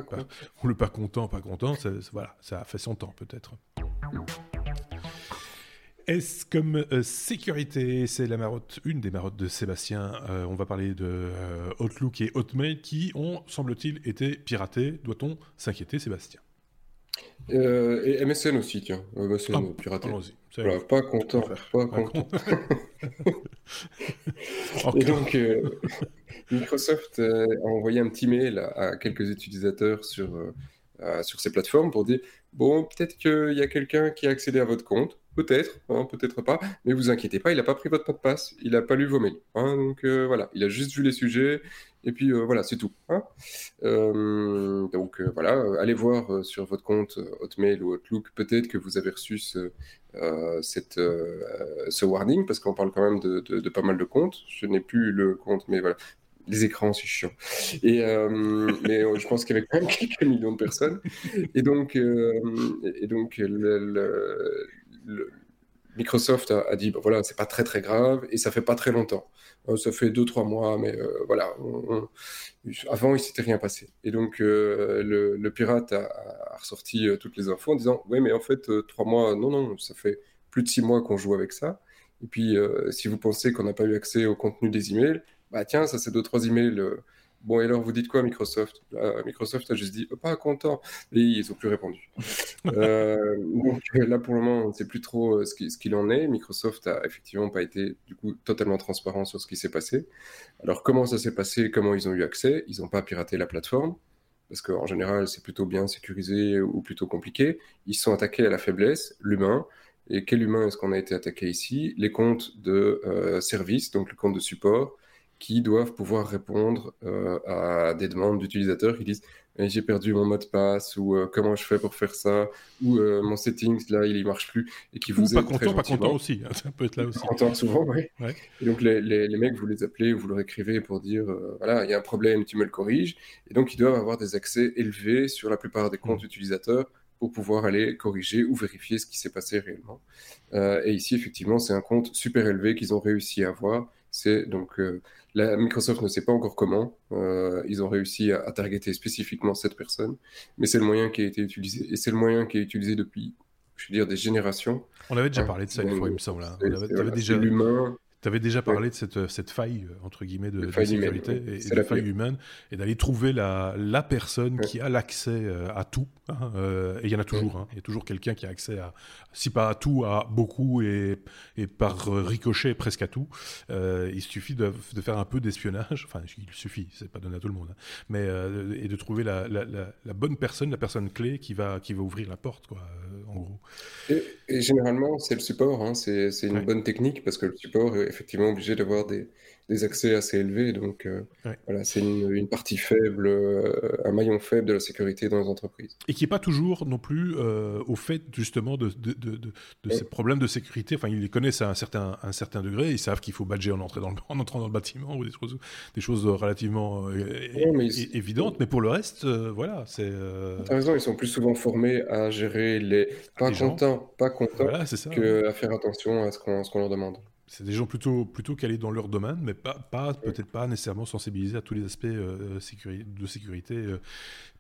ou le pas content, pas content, voilà, ça a fait son temps, peut-être. Est-ce comme euh, sécurité, c'est la marotte, une des marottes de Sébastien. Euh, on va parler de euh, Outlook et Hotmail qui ont, semble-t-il, été piratés. Doit-on s'inquiéter, Sébastien? Et MSN aussi, tiens. MSN ah, piraté. pas content, pas, content. et donc, Microsoft a envoyé un petit mail à, quelques utilisateurs sur, sur ces plateformes pour dire bon, peut-être qu'il y a quelqu'un qui a accédé à votre compte Peut-être, hein, peut-être pas, mais vous inquiétez pas, il n'a pas pris votre mot de passe, il n'a pas lu vos mails. Hein, donc euh, voilà, il a juste vu les sujets, et puis euh, voilà, c'est tout. Hein. Euh, donc voilà, allez voir sur votre compte Hotmail ou Outlook, peut-être que vous avez reçu ce, warning, parce qu'on parle quand même de, pas mal de comptes. Je n'ai plus le compte, mais voilà, les écrans, c'est chiant. Et, mais je pense qu'il y avait quand même quelques millions de personnes. Et donc, et donc Microsoft a, dit, bah, voilà, c'est pas très très grave et ça fait pas très longtemps. Euh, ça fait deux trois mois, mais euh, voilà. avant, il s'était rien passé. Et donc euh, le, pirate a, ressorti toutes les infos en disant, oui, mais en fait trois mois, non non, ça fait plus de six mois qu'on joue avec ça. Et puis si vous pensez qu'on n'a pas eu accès au contenu des emails, bah tiens, ça c'est deux trois emails Bon, et alors, vous dites quoi, Microsoft? Microsoft a juste dit oh, pas content. Et ils n'ont plus répondu. Euh, donc là, pour le moment, on ne sait plus trop euh, ce qu'il en est. Microsoft a effectivement pas été, du coup, totalement transparent sur ce qui s'est passé. Alors, comment ça s'est passé? Comment ils ont eu accès? Ils n'ont pas piraté la plateforme. Parce qu'en général, c'est plutôt bien sécurisé ou plutôt compliqué. Ils sont attaqués à la faiblesse, l'humain. Et quel humain est-ce qu'on a été attaqué ici? Les comptes de euh, service, donc le compte de support, qui doivent pouvoir répondre euh, à des demandes d'utilisateurs. Qui disent eh, j'ai perdu mon mot de passe ou euh, comment je fais pour faire ça ou euh, mon settings là il ne marche plus et qui vous ou pas content pas content aussi hein, ça peut être là aussi. content souvent oui. Et donc les, les, les, mecs vous les appelez ou vous leur écrivez pour dire voilà il y a un problème tu me le corriges. Et donc ils doivent avoir des accès élevés sur la plupart des comptes mmh. utilisateurs pour pouvoir aller corriger ou vérifier ce qui s'est passé réellement. Et ici effectivement c'est un compte super élevé qu'ils ont réussi à avoir. C'est donc Microsoft ne sait pas encore comment. Euh, ils ont réussi à, targeter spécifiquement cette personne, mais c'est le moyen qui a été utilisé. Et c'est le moyen qui est utilisé depuis, je veux dire, des générations. On avait déjà parlé de ça une fois, il me semble. Hein. On avait, déjà... l'humain tu avais déjà parlé de cette, cette, faille, euh, entre guillemets, de, sécurité et, de faille humaine, et d'aller trouver la, la personne qui a l'accès euh, à tout. Hein, euh, et il y en a toujours. Hein. il y a toujours quelqu'un qui a accès à, si pas à tout, à beaucoup, et, et par ricochet presque à tout. il suffit de, de, faire un peu d'espionnage. Enfin, il suffit, c'est pas donné à tout le monde. Hein. mais et de trouver la, la, la, bonne personne, la personne clé qui va, qui va ouvrir la porte, quoi, en gros. Et, généralement, c'est le support. c'est une bonne technique parce que le support effectivement obligé d'avoir des, des, accès assez élevés. Donc euh, voilà, c'est une, partie faible, euh, un maillon faible de la sécurité dans les entreprises. Et qui n'est pas toujours non plus euh, au fait justement de, de, de, de ces problèmes de sécurité. Enfin, ils les connaissent à un certain, un certain degré. Ils savent qu'il faut badger en, entrant dans le, en entrant dans le bâtiment ou des choses, des choses relativement évidentes. Mais pour le reste, voilà, c'est. T'as raison, ils sont plus souvent formés à gérer les pas contents, pas contents, voilà, que à faire attention à ce qu'on leur demande c'est des gens plutôt, plutôt calés dans leur domaine, mais pas, pas peut-être pas nécessairement sensibilisés à tous les aspects euh, de sécurité. Euh,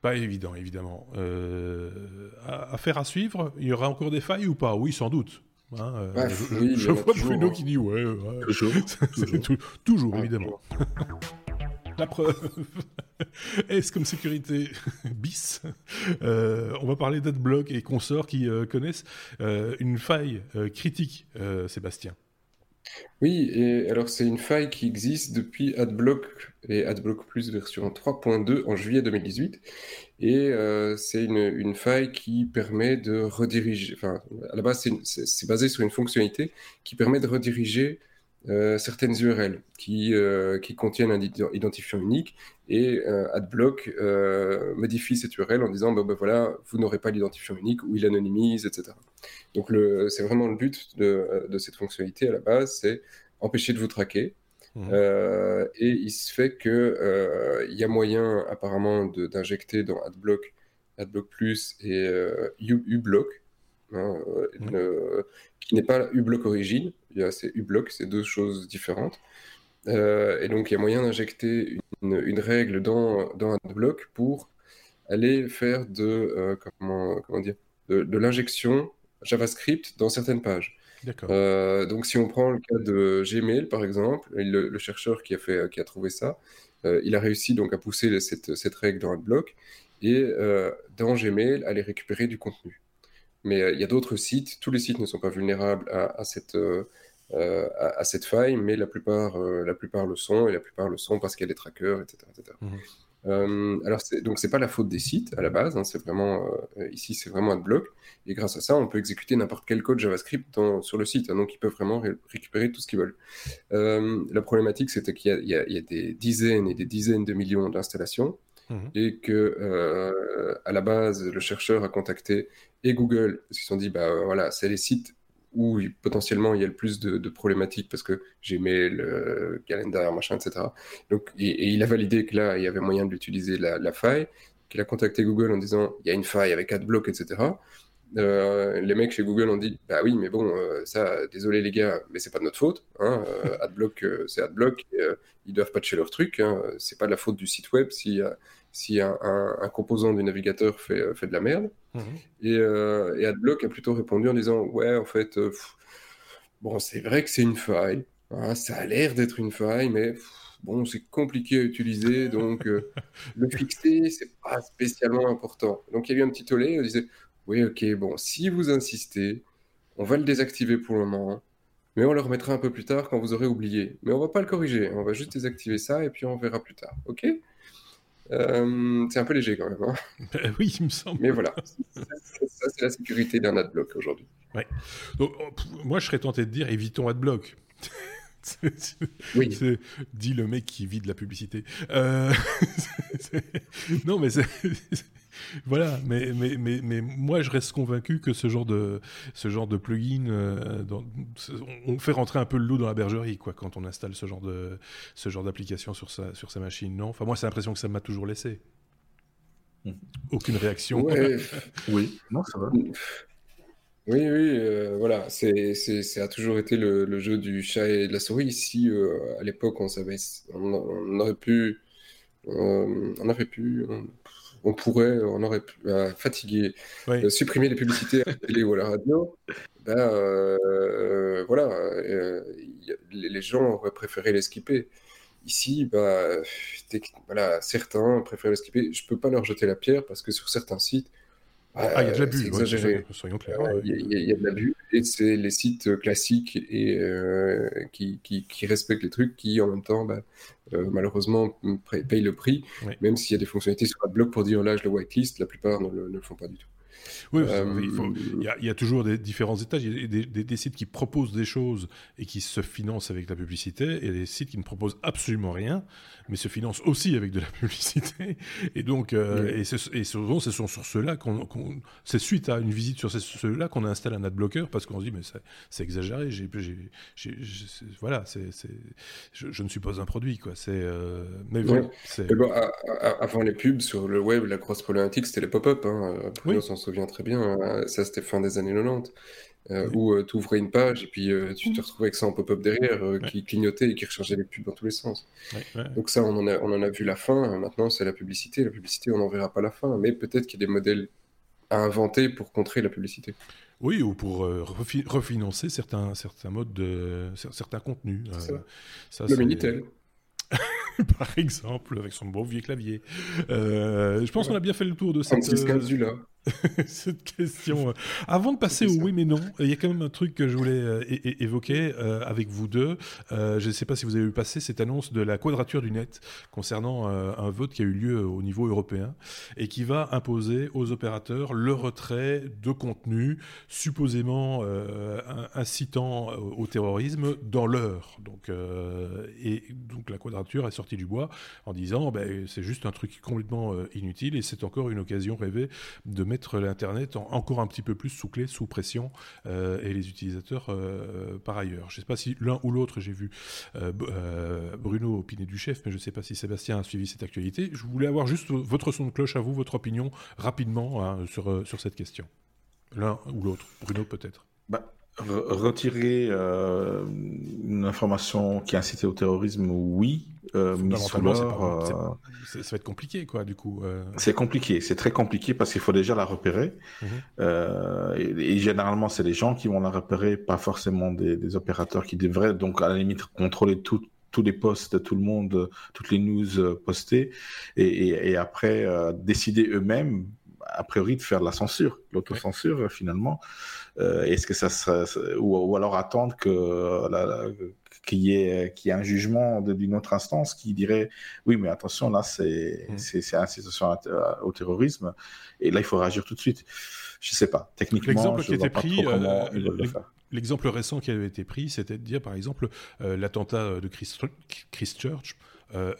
pas évident, évidemment. Euh, affaire à suivre, il y aura encore des failles ou pas? Oui, sans doute. Hein, euh, je, vois Bruno hein. qui dit ouais. Toujours. toujours, ah, évidemment. La preuve. Est-ce comme sécurité bis? On va parler d'AdBlock et consorts qui connaissent une faille critique, Sébastien. Oui, et alors c'est une faille qui existe depuis AdBlock et AdBlock Plus version 3.2 en juillet 2018. Et euh, c'est une, une, faille qui permet de rediriger, enfin à la base c'est basé sur une fonctionnalité qui permet de rediriger euh, certaines URL qui, euh, qui contiennent un identifiant unique et euh, AdBlock modifie cette URL en disant bah, bah voilà, vous n'aurez pas l'identifiant unique ou il anonymise, etc. Donc c'est vraiment le but de, de, cette fonctionnalité à la base, c'est empêcher de vous traquer. Mmh. et il se fait que il y a moyen apparemment d'injecter dans AdBlock, AdBlock Plus et uBlock, hein, mmh. qui n'est pas uBlock origine, c'est uBlock, c'est deux choses différentes. Euh, et donc, il y a moyen d'injecter une, règle dans, dans AdBlock pour aller faire de, euh, comment, comment, dire, de, l'injection JavaScript dans certaines pages. Euh, donc, si on prend le cas de Gmail, par exemple, le, chercheur qui a, fait, qui a trouvé ça, il a réussi donc à pousser cette, cette règle dans AdBlock et dans Gmail, aller récupérer du contenu. Mais il y a d'autres sites, tous les sites ne sont pas vulnérables à, à cette, euh, à, cette faille, mais la plupart, euh, la plupart le sont, et la plupart le sont parce qu'il y a des trackers, etc. etc. Mmh. Euh, alors, donc, c'est pas la faute des sites à la base, hein, c'est vraiment, ici, c'est vraiment un bloc, et grâce à ça, on peut exécuter n'importe quel code JavaScript dans, sur le site, hein, donc ils peuvent vraiment récupérer tout ce qu'ils veulent. la problématique, c'était qu'il y, y, a des dizaines et des dizaines de millions d'installations, mmh. et que à la base, le chercheur a contacté et Google, parce qu'ils se sont dit, bah voilà, c'est les sites où potentiellement il y a le plus de, problématiques parce que Gmail, le calendar, machin, etc. Donc, et, il a validé que là, il y avait moyen d'utiliser la, faille, qu'il a contacté Google en disant il y a une faille avec AdBlock, etc. les mecs chez Google ont dit bah oui, mais bon, ça, désolé les gars, mais c'est pas de notre faute. Hein, Adblock, c'est Adblock, ils doivent patcher leur truc. Hein, c'est pas de la faute du site web si, si un, un, composant du navigateur fait, fait de la merde. Mhm. Et, et, Adblock a plutôt répondu en disant ouais, en fait, bon, c'est vrai que c'est une faille. Hein, ça a l'air d'être une faille, mais bon, c'est compliqué à utiliser, donc euh, le fixer, c'est pas spécialement important. Donc il y a eu un petit tollé, on disait, oui, ok, bon, si vous insistez, on va le désactiver pour le moment, mais on le remettra un peu plus tard quand vous aurez oublié. Mais on va pas le corriger, on va juste désactiver ça et puis on verra plus tard, ok? Euh, c'est un peu léger quand même. Hein. Ben oui, il me semble. Mais voilà, ça, c'est la sécurité d'un adblock aujourd'hui. Ouais. Donc, oh, moi, je serais tenté de dire évitons adblock oui. Dit le mec qui vide la publicité. Euh, non, mais voilà, mais, mais, mais, mais, moi je reste convaincu que ce genre de, ce genre de plugin, euh, on fait rentrer un peu le loup dans la bergerie quoi, quand on installe ce genre, de, ce genre d'application sur sa, sur sa machine. Non? Enfin, moi c'est l'impression que ça m'a toujours laissé. Mmh. Aucune réaction. oui, non, ça va. Oui, oui, euh, voilà, c'est, c'est, ça a toujours été le, le, jeu du chat et de la souris. Si euh, à l'époque on savait, on, aurait pu, euh, on aurait pu, on, pourrait, on aurait pu fatiguer, supprimer les publicités à la télé ou à la radio, ben voilà, les, gens auraient préféré les skipper. Ici, bah, voilà, certains préfèrent les skipper. Je peux pas leur jeter la pierre parce que sur certains sites ah, il y a de l'abus, exagéré. soyons clairs. Il y, a de l'abus, et c'est les sites classiques et euh, qui, qui, qui, respectent les trucs qui, en même temps, bah, euh, malheureusement, payent le prix, même s'il y a des fonctionnalités sur blog pour dire là, je le whitelist, la plupart ne le font pas du tout. Oui, euh, il, y a, toujours des différents étages. Il y a des, sites qui proposent des choses et qui se financent avec la publicité, et des sites qui ne proposent absolument rien, mais se financent aussi avec de la publicité. Et donc, euh, et, souvent, ce sont sur ceux-là qu'on, c'est suite à une visite sur ceux-là qu'on installe un adblocker parce qu'on se dit mais c'est exagéré. J'ai, voilà, c'est, je, je, ne suis pas un produit quoi. C'est, euh, mais avant les pubs sur le web, la grosse problématique c'était les pop-up. Hein. on s'en souvient très bien. Ça c'était fin des années 90. Euh, où euh, tu ouvrais une page et puis euh, tu te retrouvais avec ça en pop-up derrière qui clignotait et qui rechargeait les pubs dans tous les sens. Donc ça, on en, a, on en a vu la fin. Maintenant, c'est la publicité. La publicité, on n'en verra pas la fin. Mais peut-être qu'il y a des modèles à inventer pour contrer la publicité. Oui, ou pour refinancer certains, certains modes de certains contenus. Ça. le Minitel. Par exemple, avec son beau vieux clavier. je pense qu'on a bien fait le tour de cette. cette question. Avant de passer au oui mais non, il y a quand même un truc que je voulais euh, évoquer euh, avec vous deux. Euh, je ne sais pas si vous avez vu passer cette annonce de la quadrature du net concernant un vote qui a eu lieu au niveau européen et qui va imposer aux opérateurs le retrait de contenu supposément incitant au terrorisme dans l'heure. Donc, et donc la quadrature est sortie du bois en disant ben, c'est juste un truc complètement inutile et c'est encore une occasion rêvée de mettre l'Internet encore un petit peu plus sous clé, sous pression, euh, et les utilisateurs euh, par ailleurs. Je ne sais pas si l'un ou l'autre, j'ai vu euh, Bruno opiner du chef, mais je ne sais pas si Sébastien a suivi cette actualité. Je voulais avoir juste votre son de cloche à vous, votre opinion, rapidement, hein, sur, sur cette question. L'un ou l'autre. Bruno, peut-être. Bah, retirer une information qui incite au terrorisme, oui. Euh, ça, va être compliqué, quoi, du coup. Euh. C'est compliqué, c'est très compliqué parce qu'il faut déjà la repérer. Mhm. Euh, et, généralement, c'est les gens qui vont la repérer, pas forcément des, opérateurs qui devraient, donc à la limite, contrôler tous les posts, tout le monde, toutes les news postées, et, après décider eux-mêmes, a priori, de faire de la censure, l'autocensure, finalement. Est-ce que ça ou, alors attendre que la, qu'il y, ait, un jugement d'une autre instance qui dirait oui, mais attention, là, c'est mmh. incitation au terrorisme, et là, il faut réagir tout de suite. Je ne sais pas. Techniquement, l'exemple qui était pris, euh, l'exemple récent qui avait été pris, c'était de dire, par exemple, euh, l'attentat de Christchurch. Euh,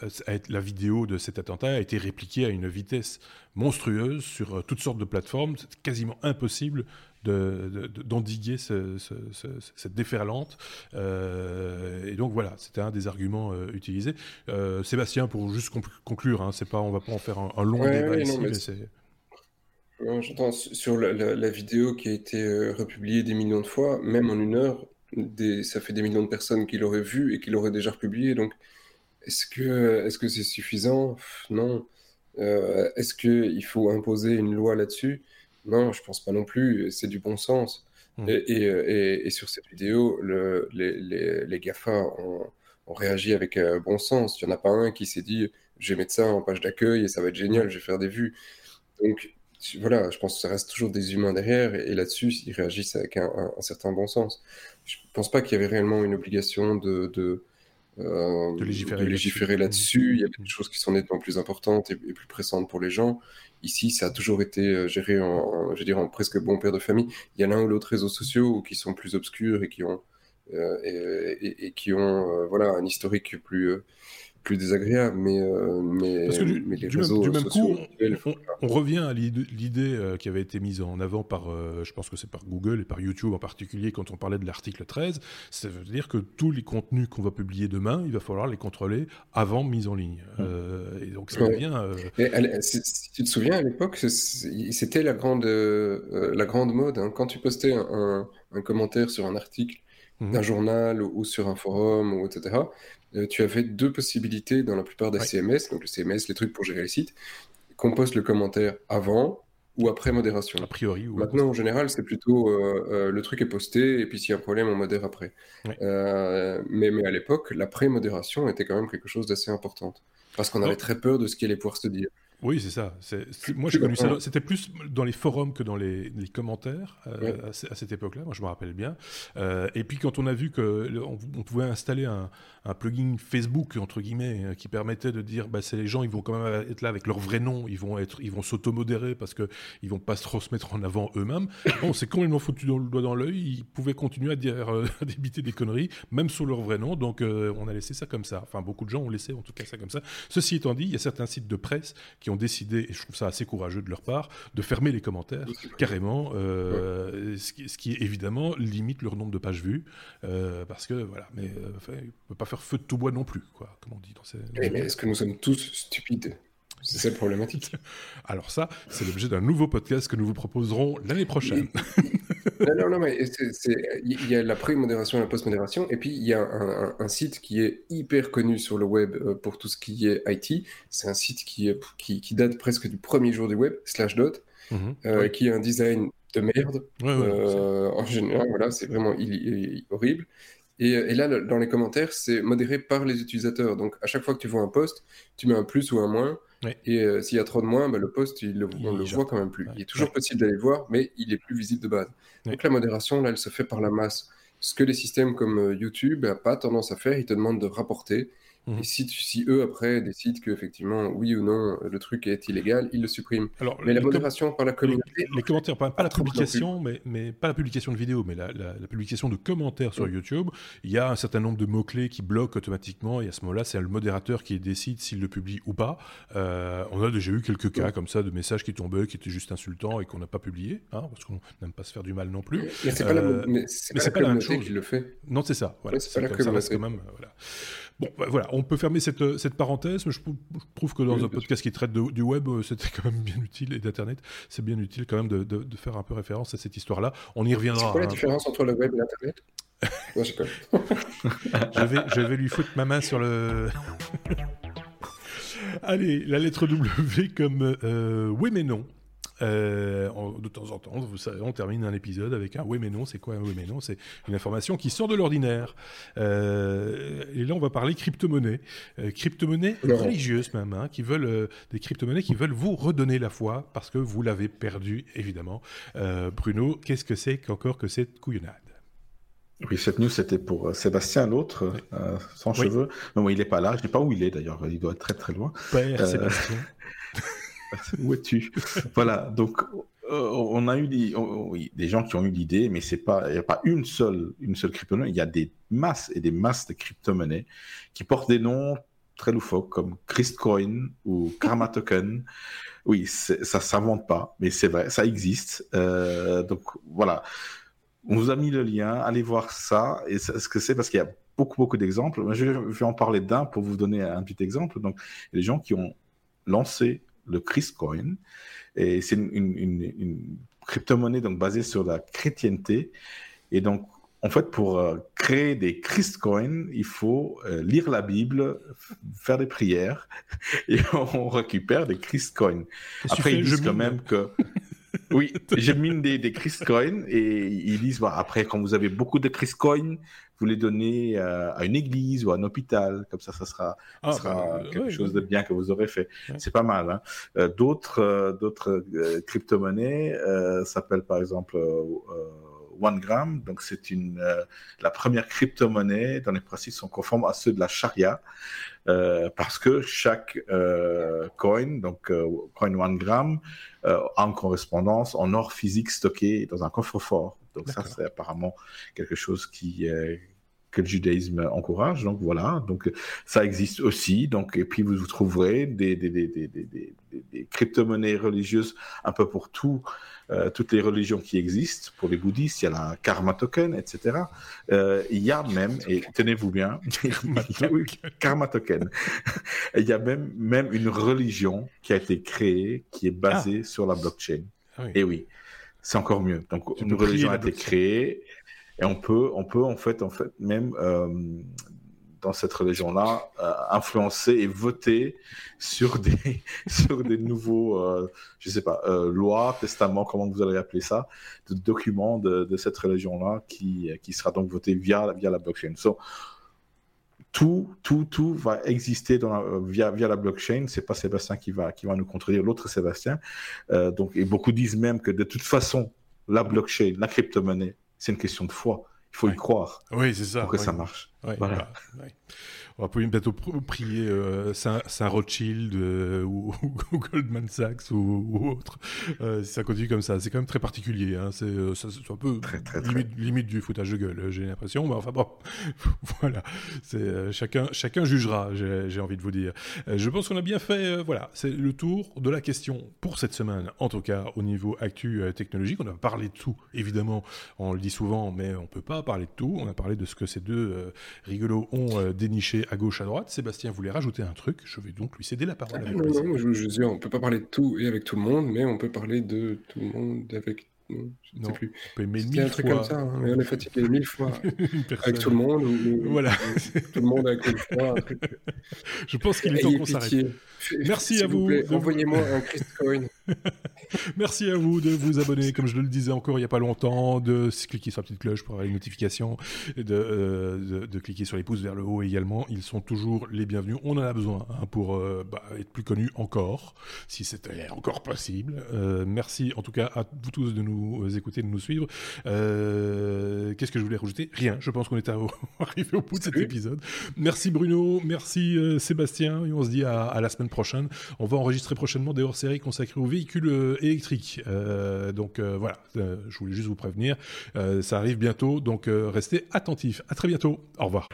la vidéo de cet attentat a été répliquée à une vitesse monstrueuse sur toutes sortes de plateformes. C'est quasiment impossible d'endiguer cette déferlante. Euh, et donc voilà, c'était un des arguments euh, utilisés. Euh, Sébastien, pour juste conclure, hein, c'est pas, on va pas en faire un, long débat ici, mais, c'est... J'entends sur la, vidéo qui a été republiée des millions de fois, même en une heure, des, ça fait des millions de personnes qui l'auraient vu et qui l'auraient déjà republié. Donc, est-ce que est-ce que c'est suffisant? Non. Euh, est-ce qu'il faut imposer une loi là-dessus? Non, je pense pas non plus. C'est du bon sens. Mmh. Et, sur cette vidéo, le, les, les, GAFA ont, réagi avec euh, bon sens. Il n'y en a pas un qui s'est dit je vais mettre ça en page d'accueil et ça va être génial, je vais faire des vues. Donc voilà, je pense que ça reste toujours des humains derrière et, là-dessus, ils réagissent avec un, certain bon sens. Je ne pense pas qu'il y avait réellement une obligation de, de, euh, légiférer, là-dessus. Il y a des choses qui sont nettement plus importantes et, plus pressantes pour les gens. Ici, ça a toujours été euh, géré en, presque bon père de famille. Il y a l'un ou l'autre réseaux sociaux qui sont plus obscurs et qui ont, euh, et, qui ont voilà, un historique plus plus désagréable, mais, euh, mais, du, les réseaux même, coup, on, revient à l'idée euh, qui avait été mise en avant par, euh, je pense que c'est par Google et par YouTube en particulier quand on parlait de l'article 13, ça veut dire que tous les contenus qu'on va publier demain, il va falloir les contrôler avant mise en ligne. Mmh. et donc ça devient... si, tu te souviens, à l'époque, c'était la grande, la grande mode. Hein. Quand tu postais un, un, commentaire sur un article, mmh. d'un journal ou, sur un forum, ou etc., euh, tu avais deux possibilités dans la plupart des CMS, donc le CMS, les trucs pour gérer les sites, qu'on poste le commentaire avant ou après modération. A priori. Maintenant, en général, c'est plutôt euh, euh, le truc est posté et puis s'il y a un problème, on modère après. mais, mais à l'époque, la pré-modération était quand même quelque chose d'assez important parce qu'on avait très peur de ce qui allait pouvoir se dire. Oui, c'est ça. moi, j'ai connu ça. C'était plus dans les forums que dans les, commentaires à, cette époque-là. Moi, je me rappelle bien. et puis, quand on a vu que on pouvait installer un, un plugin Facebook entre guillemets euh, qui permettait de dire bah c'est les gens ils vont quand même être là avec leur vrai nom ils vont être ils vont s'automodérer parce que ils vont pas se mettre en avant eux-mêmes bon c'est complètement foutu dans le doigt dans l'œil ils pouvaient continuer à dire euh, à débiter des conneries même sous leur vrai nom donc euh, on a laissé ça comme ça enfin beaucoup de gens ont laissé en tout cas ça comme ça ceci étant dit il y a certains sites de presse qui ont décidé et je trouve ça assez courageux de leur part de fermer les commentaires carrément ce, qui, ce, qui, évidemment limite leur nombre de pages vues parce que voilà mais ne peut pas faire feu de tout bois non plus, quoi, comme on dit dans ces. mais est-ce que nous sommes tous stupides? C'est ça le problématique. Alors ça, c'est l'objet d'un nouveau podcast que nous vous proposerons l'année prochaine. non, non, non, mais il y a la pré-modération et la post-modération, et puis il y a un, site qui est hyper connu sur le web euh, pour tout ce qui est IT. C'est un site qui, est, qui, date presque du premier jour du web, Slashdot, mhm. euh, qui a un design de merde. Euh, en général, voilà, c'est vraiment horrible. Et, là, dans les commentaires, c'est modéré par les utilisateurs. Donc, à chaque fois que tu vois un post, tu mets un plus ou un moins. Et euh, s'il y a trop de moins, bah, le post, il, on ne le voit quand même plus. Il est toujours possible d'aller voir, mais il est plus visible de base. Donc, la modération, là, elle se fait par la masse. Ce que les systèmes comme euh, YouTube n'ont pas tendance à faire, ils te demandent de rapporter. Et si, si, eux, après, décident qu'effectivement, oui ou non, le truc est illégal, ils le suppriment. Alors, mais la modération par la communauté. Les, commentaires, pas, la publication, mais, mais, pas la publication de vidéos, mais la, la, publication de commentaires sur YouTube. Il y a un certain nombre de mots-clés qui bloquent automatiquement, et à ce moment-là, c'est le modérateur qui décide s'il le publie ou pas. Euh, on a déjà eu quelques cas comme ça de messages qui tombaient, qui étaient juste insultants et qu'on n'a pas publié, hein, parce qu'on n'aime pas se faire du mal non plus. Mais c'est pas, la, euh, mais pas, pas, la même chose qui le fait. Non, c'est ça. Voilà, c'est pas la communauté. Quand même, voilà. Bon, bah, voilà, on peut fermer cette, cette parenthèse, mais je, trouve que dans un podcast qui traite du web, euh, c'était quand même bien utile, et d'Internet, c'est bien utile quand même de, de, faire un peu référence à cette histoire-là. On y reviendra. C'est quoi la hein. différence entre le web et l'Internet? Je, vais, je vais lui foutre ma main sur le... Allez, la lettre W comme euh, oui mais non. Euh, de temps en temps, vous savez, on termine un épisode avec un oui mais non. C'est quoi un oui mais non? C'est une information qui sort de l'ordinaire. Euh, et là, on va parler crypto-monnaie, euh, crypto-monnaie religieuse même, hein, qui veulent des crypto-monnaies qui veulent vous redonner la foi parce que vous l'avez perdu évidemment. Bruno, qu'est-ce que c'est qu'encore que cette couillonnade? Oui, cette news, c'était pour Sébastien, l'autre, sans cheveux. Bon, il n'est pas là. Je ne sais pas où il est, d'ailleurs. Il doit être très, très loin. Père Sébastien. Où es-tu? Voilà, donc euh, on a eu des, gens qui ont eu l'idée, mais il n'y a pas une seule, une seule crypto-monnaie. Il y a des masses et des masses de crypto-monnaies qui portent des noms très loufoques comme Christcoin ou Karma Token. Oui, ça s'invente pas, mais c'est vrai, ça existe. Euh, donc voilà, on vous a mis le lien. Allez voir ça et ce que c'est parce qu'il y a beaucoup beaucoup d'exemples. Je vais en parler d'un pour vous donner un petit exemple. Donc, les gens qui ont lancé le Christcoin. Et c'est une, une, une crypto-monnaie donc basée sur la chrétienté. Et donc, en fait, pour euh, créer des Christcoins, il faut euh, lire la Bible, faire des prières, et on récupère des Christcoins. Après, ils disent quand même que... Oui, je mine des, des Christcoins et ils disent, bah, après, quand vous avez beaucoup de Christcoins, vous les donnez euh, à une église ou à un hôpital, comme ça, ça sera, ça ah, sera bah, quelque chose de bien que vous aurez fait. C'est pas mal. Hein. d'autres, d'autres crypto-monnaies s'appellent par exemple OneGram. Donc, c'est une euh, la première crypto-monnaie dont les principes sont conformes à ceux de la charia. Euh, parce que chaque euh, coin, donc coin OneGram, a une correspondance en or physique stocké dans un coffre-fort. Donc ça, c'est apparemment quelque chose qui, que le judaïsme encourage. Donc voilà, donc ça existe aussi. Donc et puis vous, vous trouverez des, des, des, des crypto-monnaies religieuses un peu pour tout, euh, toutes les religions qui existent. Pour les bouddhistes, il y a la karma token, etc. Euh, il y a même, et tenez-vous bien, karma token. il y a même même une religion qui a été créée qui est basée ah. sur la blockchain. Ah et oui, c'est encore mieux. Donc une religion a été créée et on peut, on peut en fait, en fait, même euh, dans cette religion-là, euh, influencer et voter sur des, sur des nouveaux, euh, je sais pas, euh, lois, testaments, comment vous allez appeler ça, de documents de, cette religion-là qui, qui sera donc voté via, via la blockchain. So, tout, tout, tout va exister via, via la blockchain. C'est pas Sébastien qui va, qui va nous contredire, l'autre Sébastien. Donc, et beaucoup disent même que de toute façon, la blockchain, la crypto-monnaie, c'est une question de foi. Il faut y croire. Oui, c'est ça. Pour que ça marche. Voilà. On va bientôt prier euh, Saint, Rothschild euh, ou, Goldman Sachs ou, autre. Euh, si ça continue comme ça, c'est quand même très particulier. Hein. C'est un peu limite, du foutage de gueule, j'ai l'impression. Mais enfin bon, voilà. Chacun, chacun jugera. J'ai envie de vous dire. je pense qu'on a bien fait. voilà, c'est le tour de la question pour cette semaine. En tout cas, au niveau actu technologique, on a parlé de tout. Évidemment, on le dit souvent, mais on peut pas parler de tout. On a parlé de ce que ces deux rigolos ont déniché à gauche, à droite. Sébastien voulait rajouter un truc. Je vais donc lui céder la parole. Ah, non, non, je, je dis, on peut pas parler de tout et avec tout le monde, mais on peut parler de tout le monde avec je ne sais plus. On peut aimer mille un truc comme ça, hein, mais on est fatigué mille fois avec tout le monde. voilà. tout le monde avec une fois. Je pense qu'il est temps qu'on s'arrête. Merci à vous. Envoyez-moi un Christcoin. Merci à vous de vous abonner, comme je le disais encore il n'y a pas longtemps, de cliquer sur la petite cloche pour avoir les notifications, de, euh, de, cliquer sur les pouces vers le haut également. Ils sont toujours les bienvenus. On en a besoin hein, pour euh, bah, être plus connus encore, si c'était encore possible. Euh, merci en tout cas à vous tous de nous écouter, de nous suivre. Qu'est-ce que je voulais rajouter? Rien. Je pense qu'on est arrivé au bout de cet épisode. Merci Bruno, merci Sébastien, et on se dit à, à la semaine prochaine. On va enregistrer prochainement des hors-séries consacrées aux véhicules euh, électriques. Euh, donc euh, voilà, je voulais juste vous prévenir. ça arrive bientôt, donc restez attentifs. À très bientôt. Au revoir.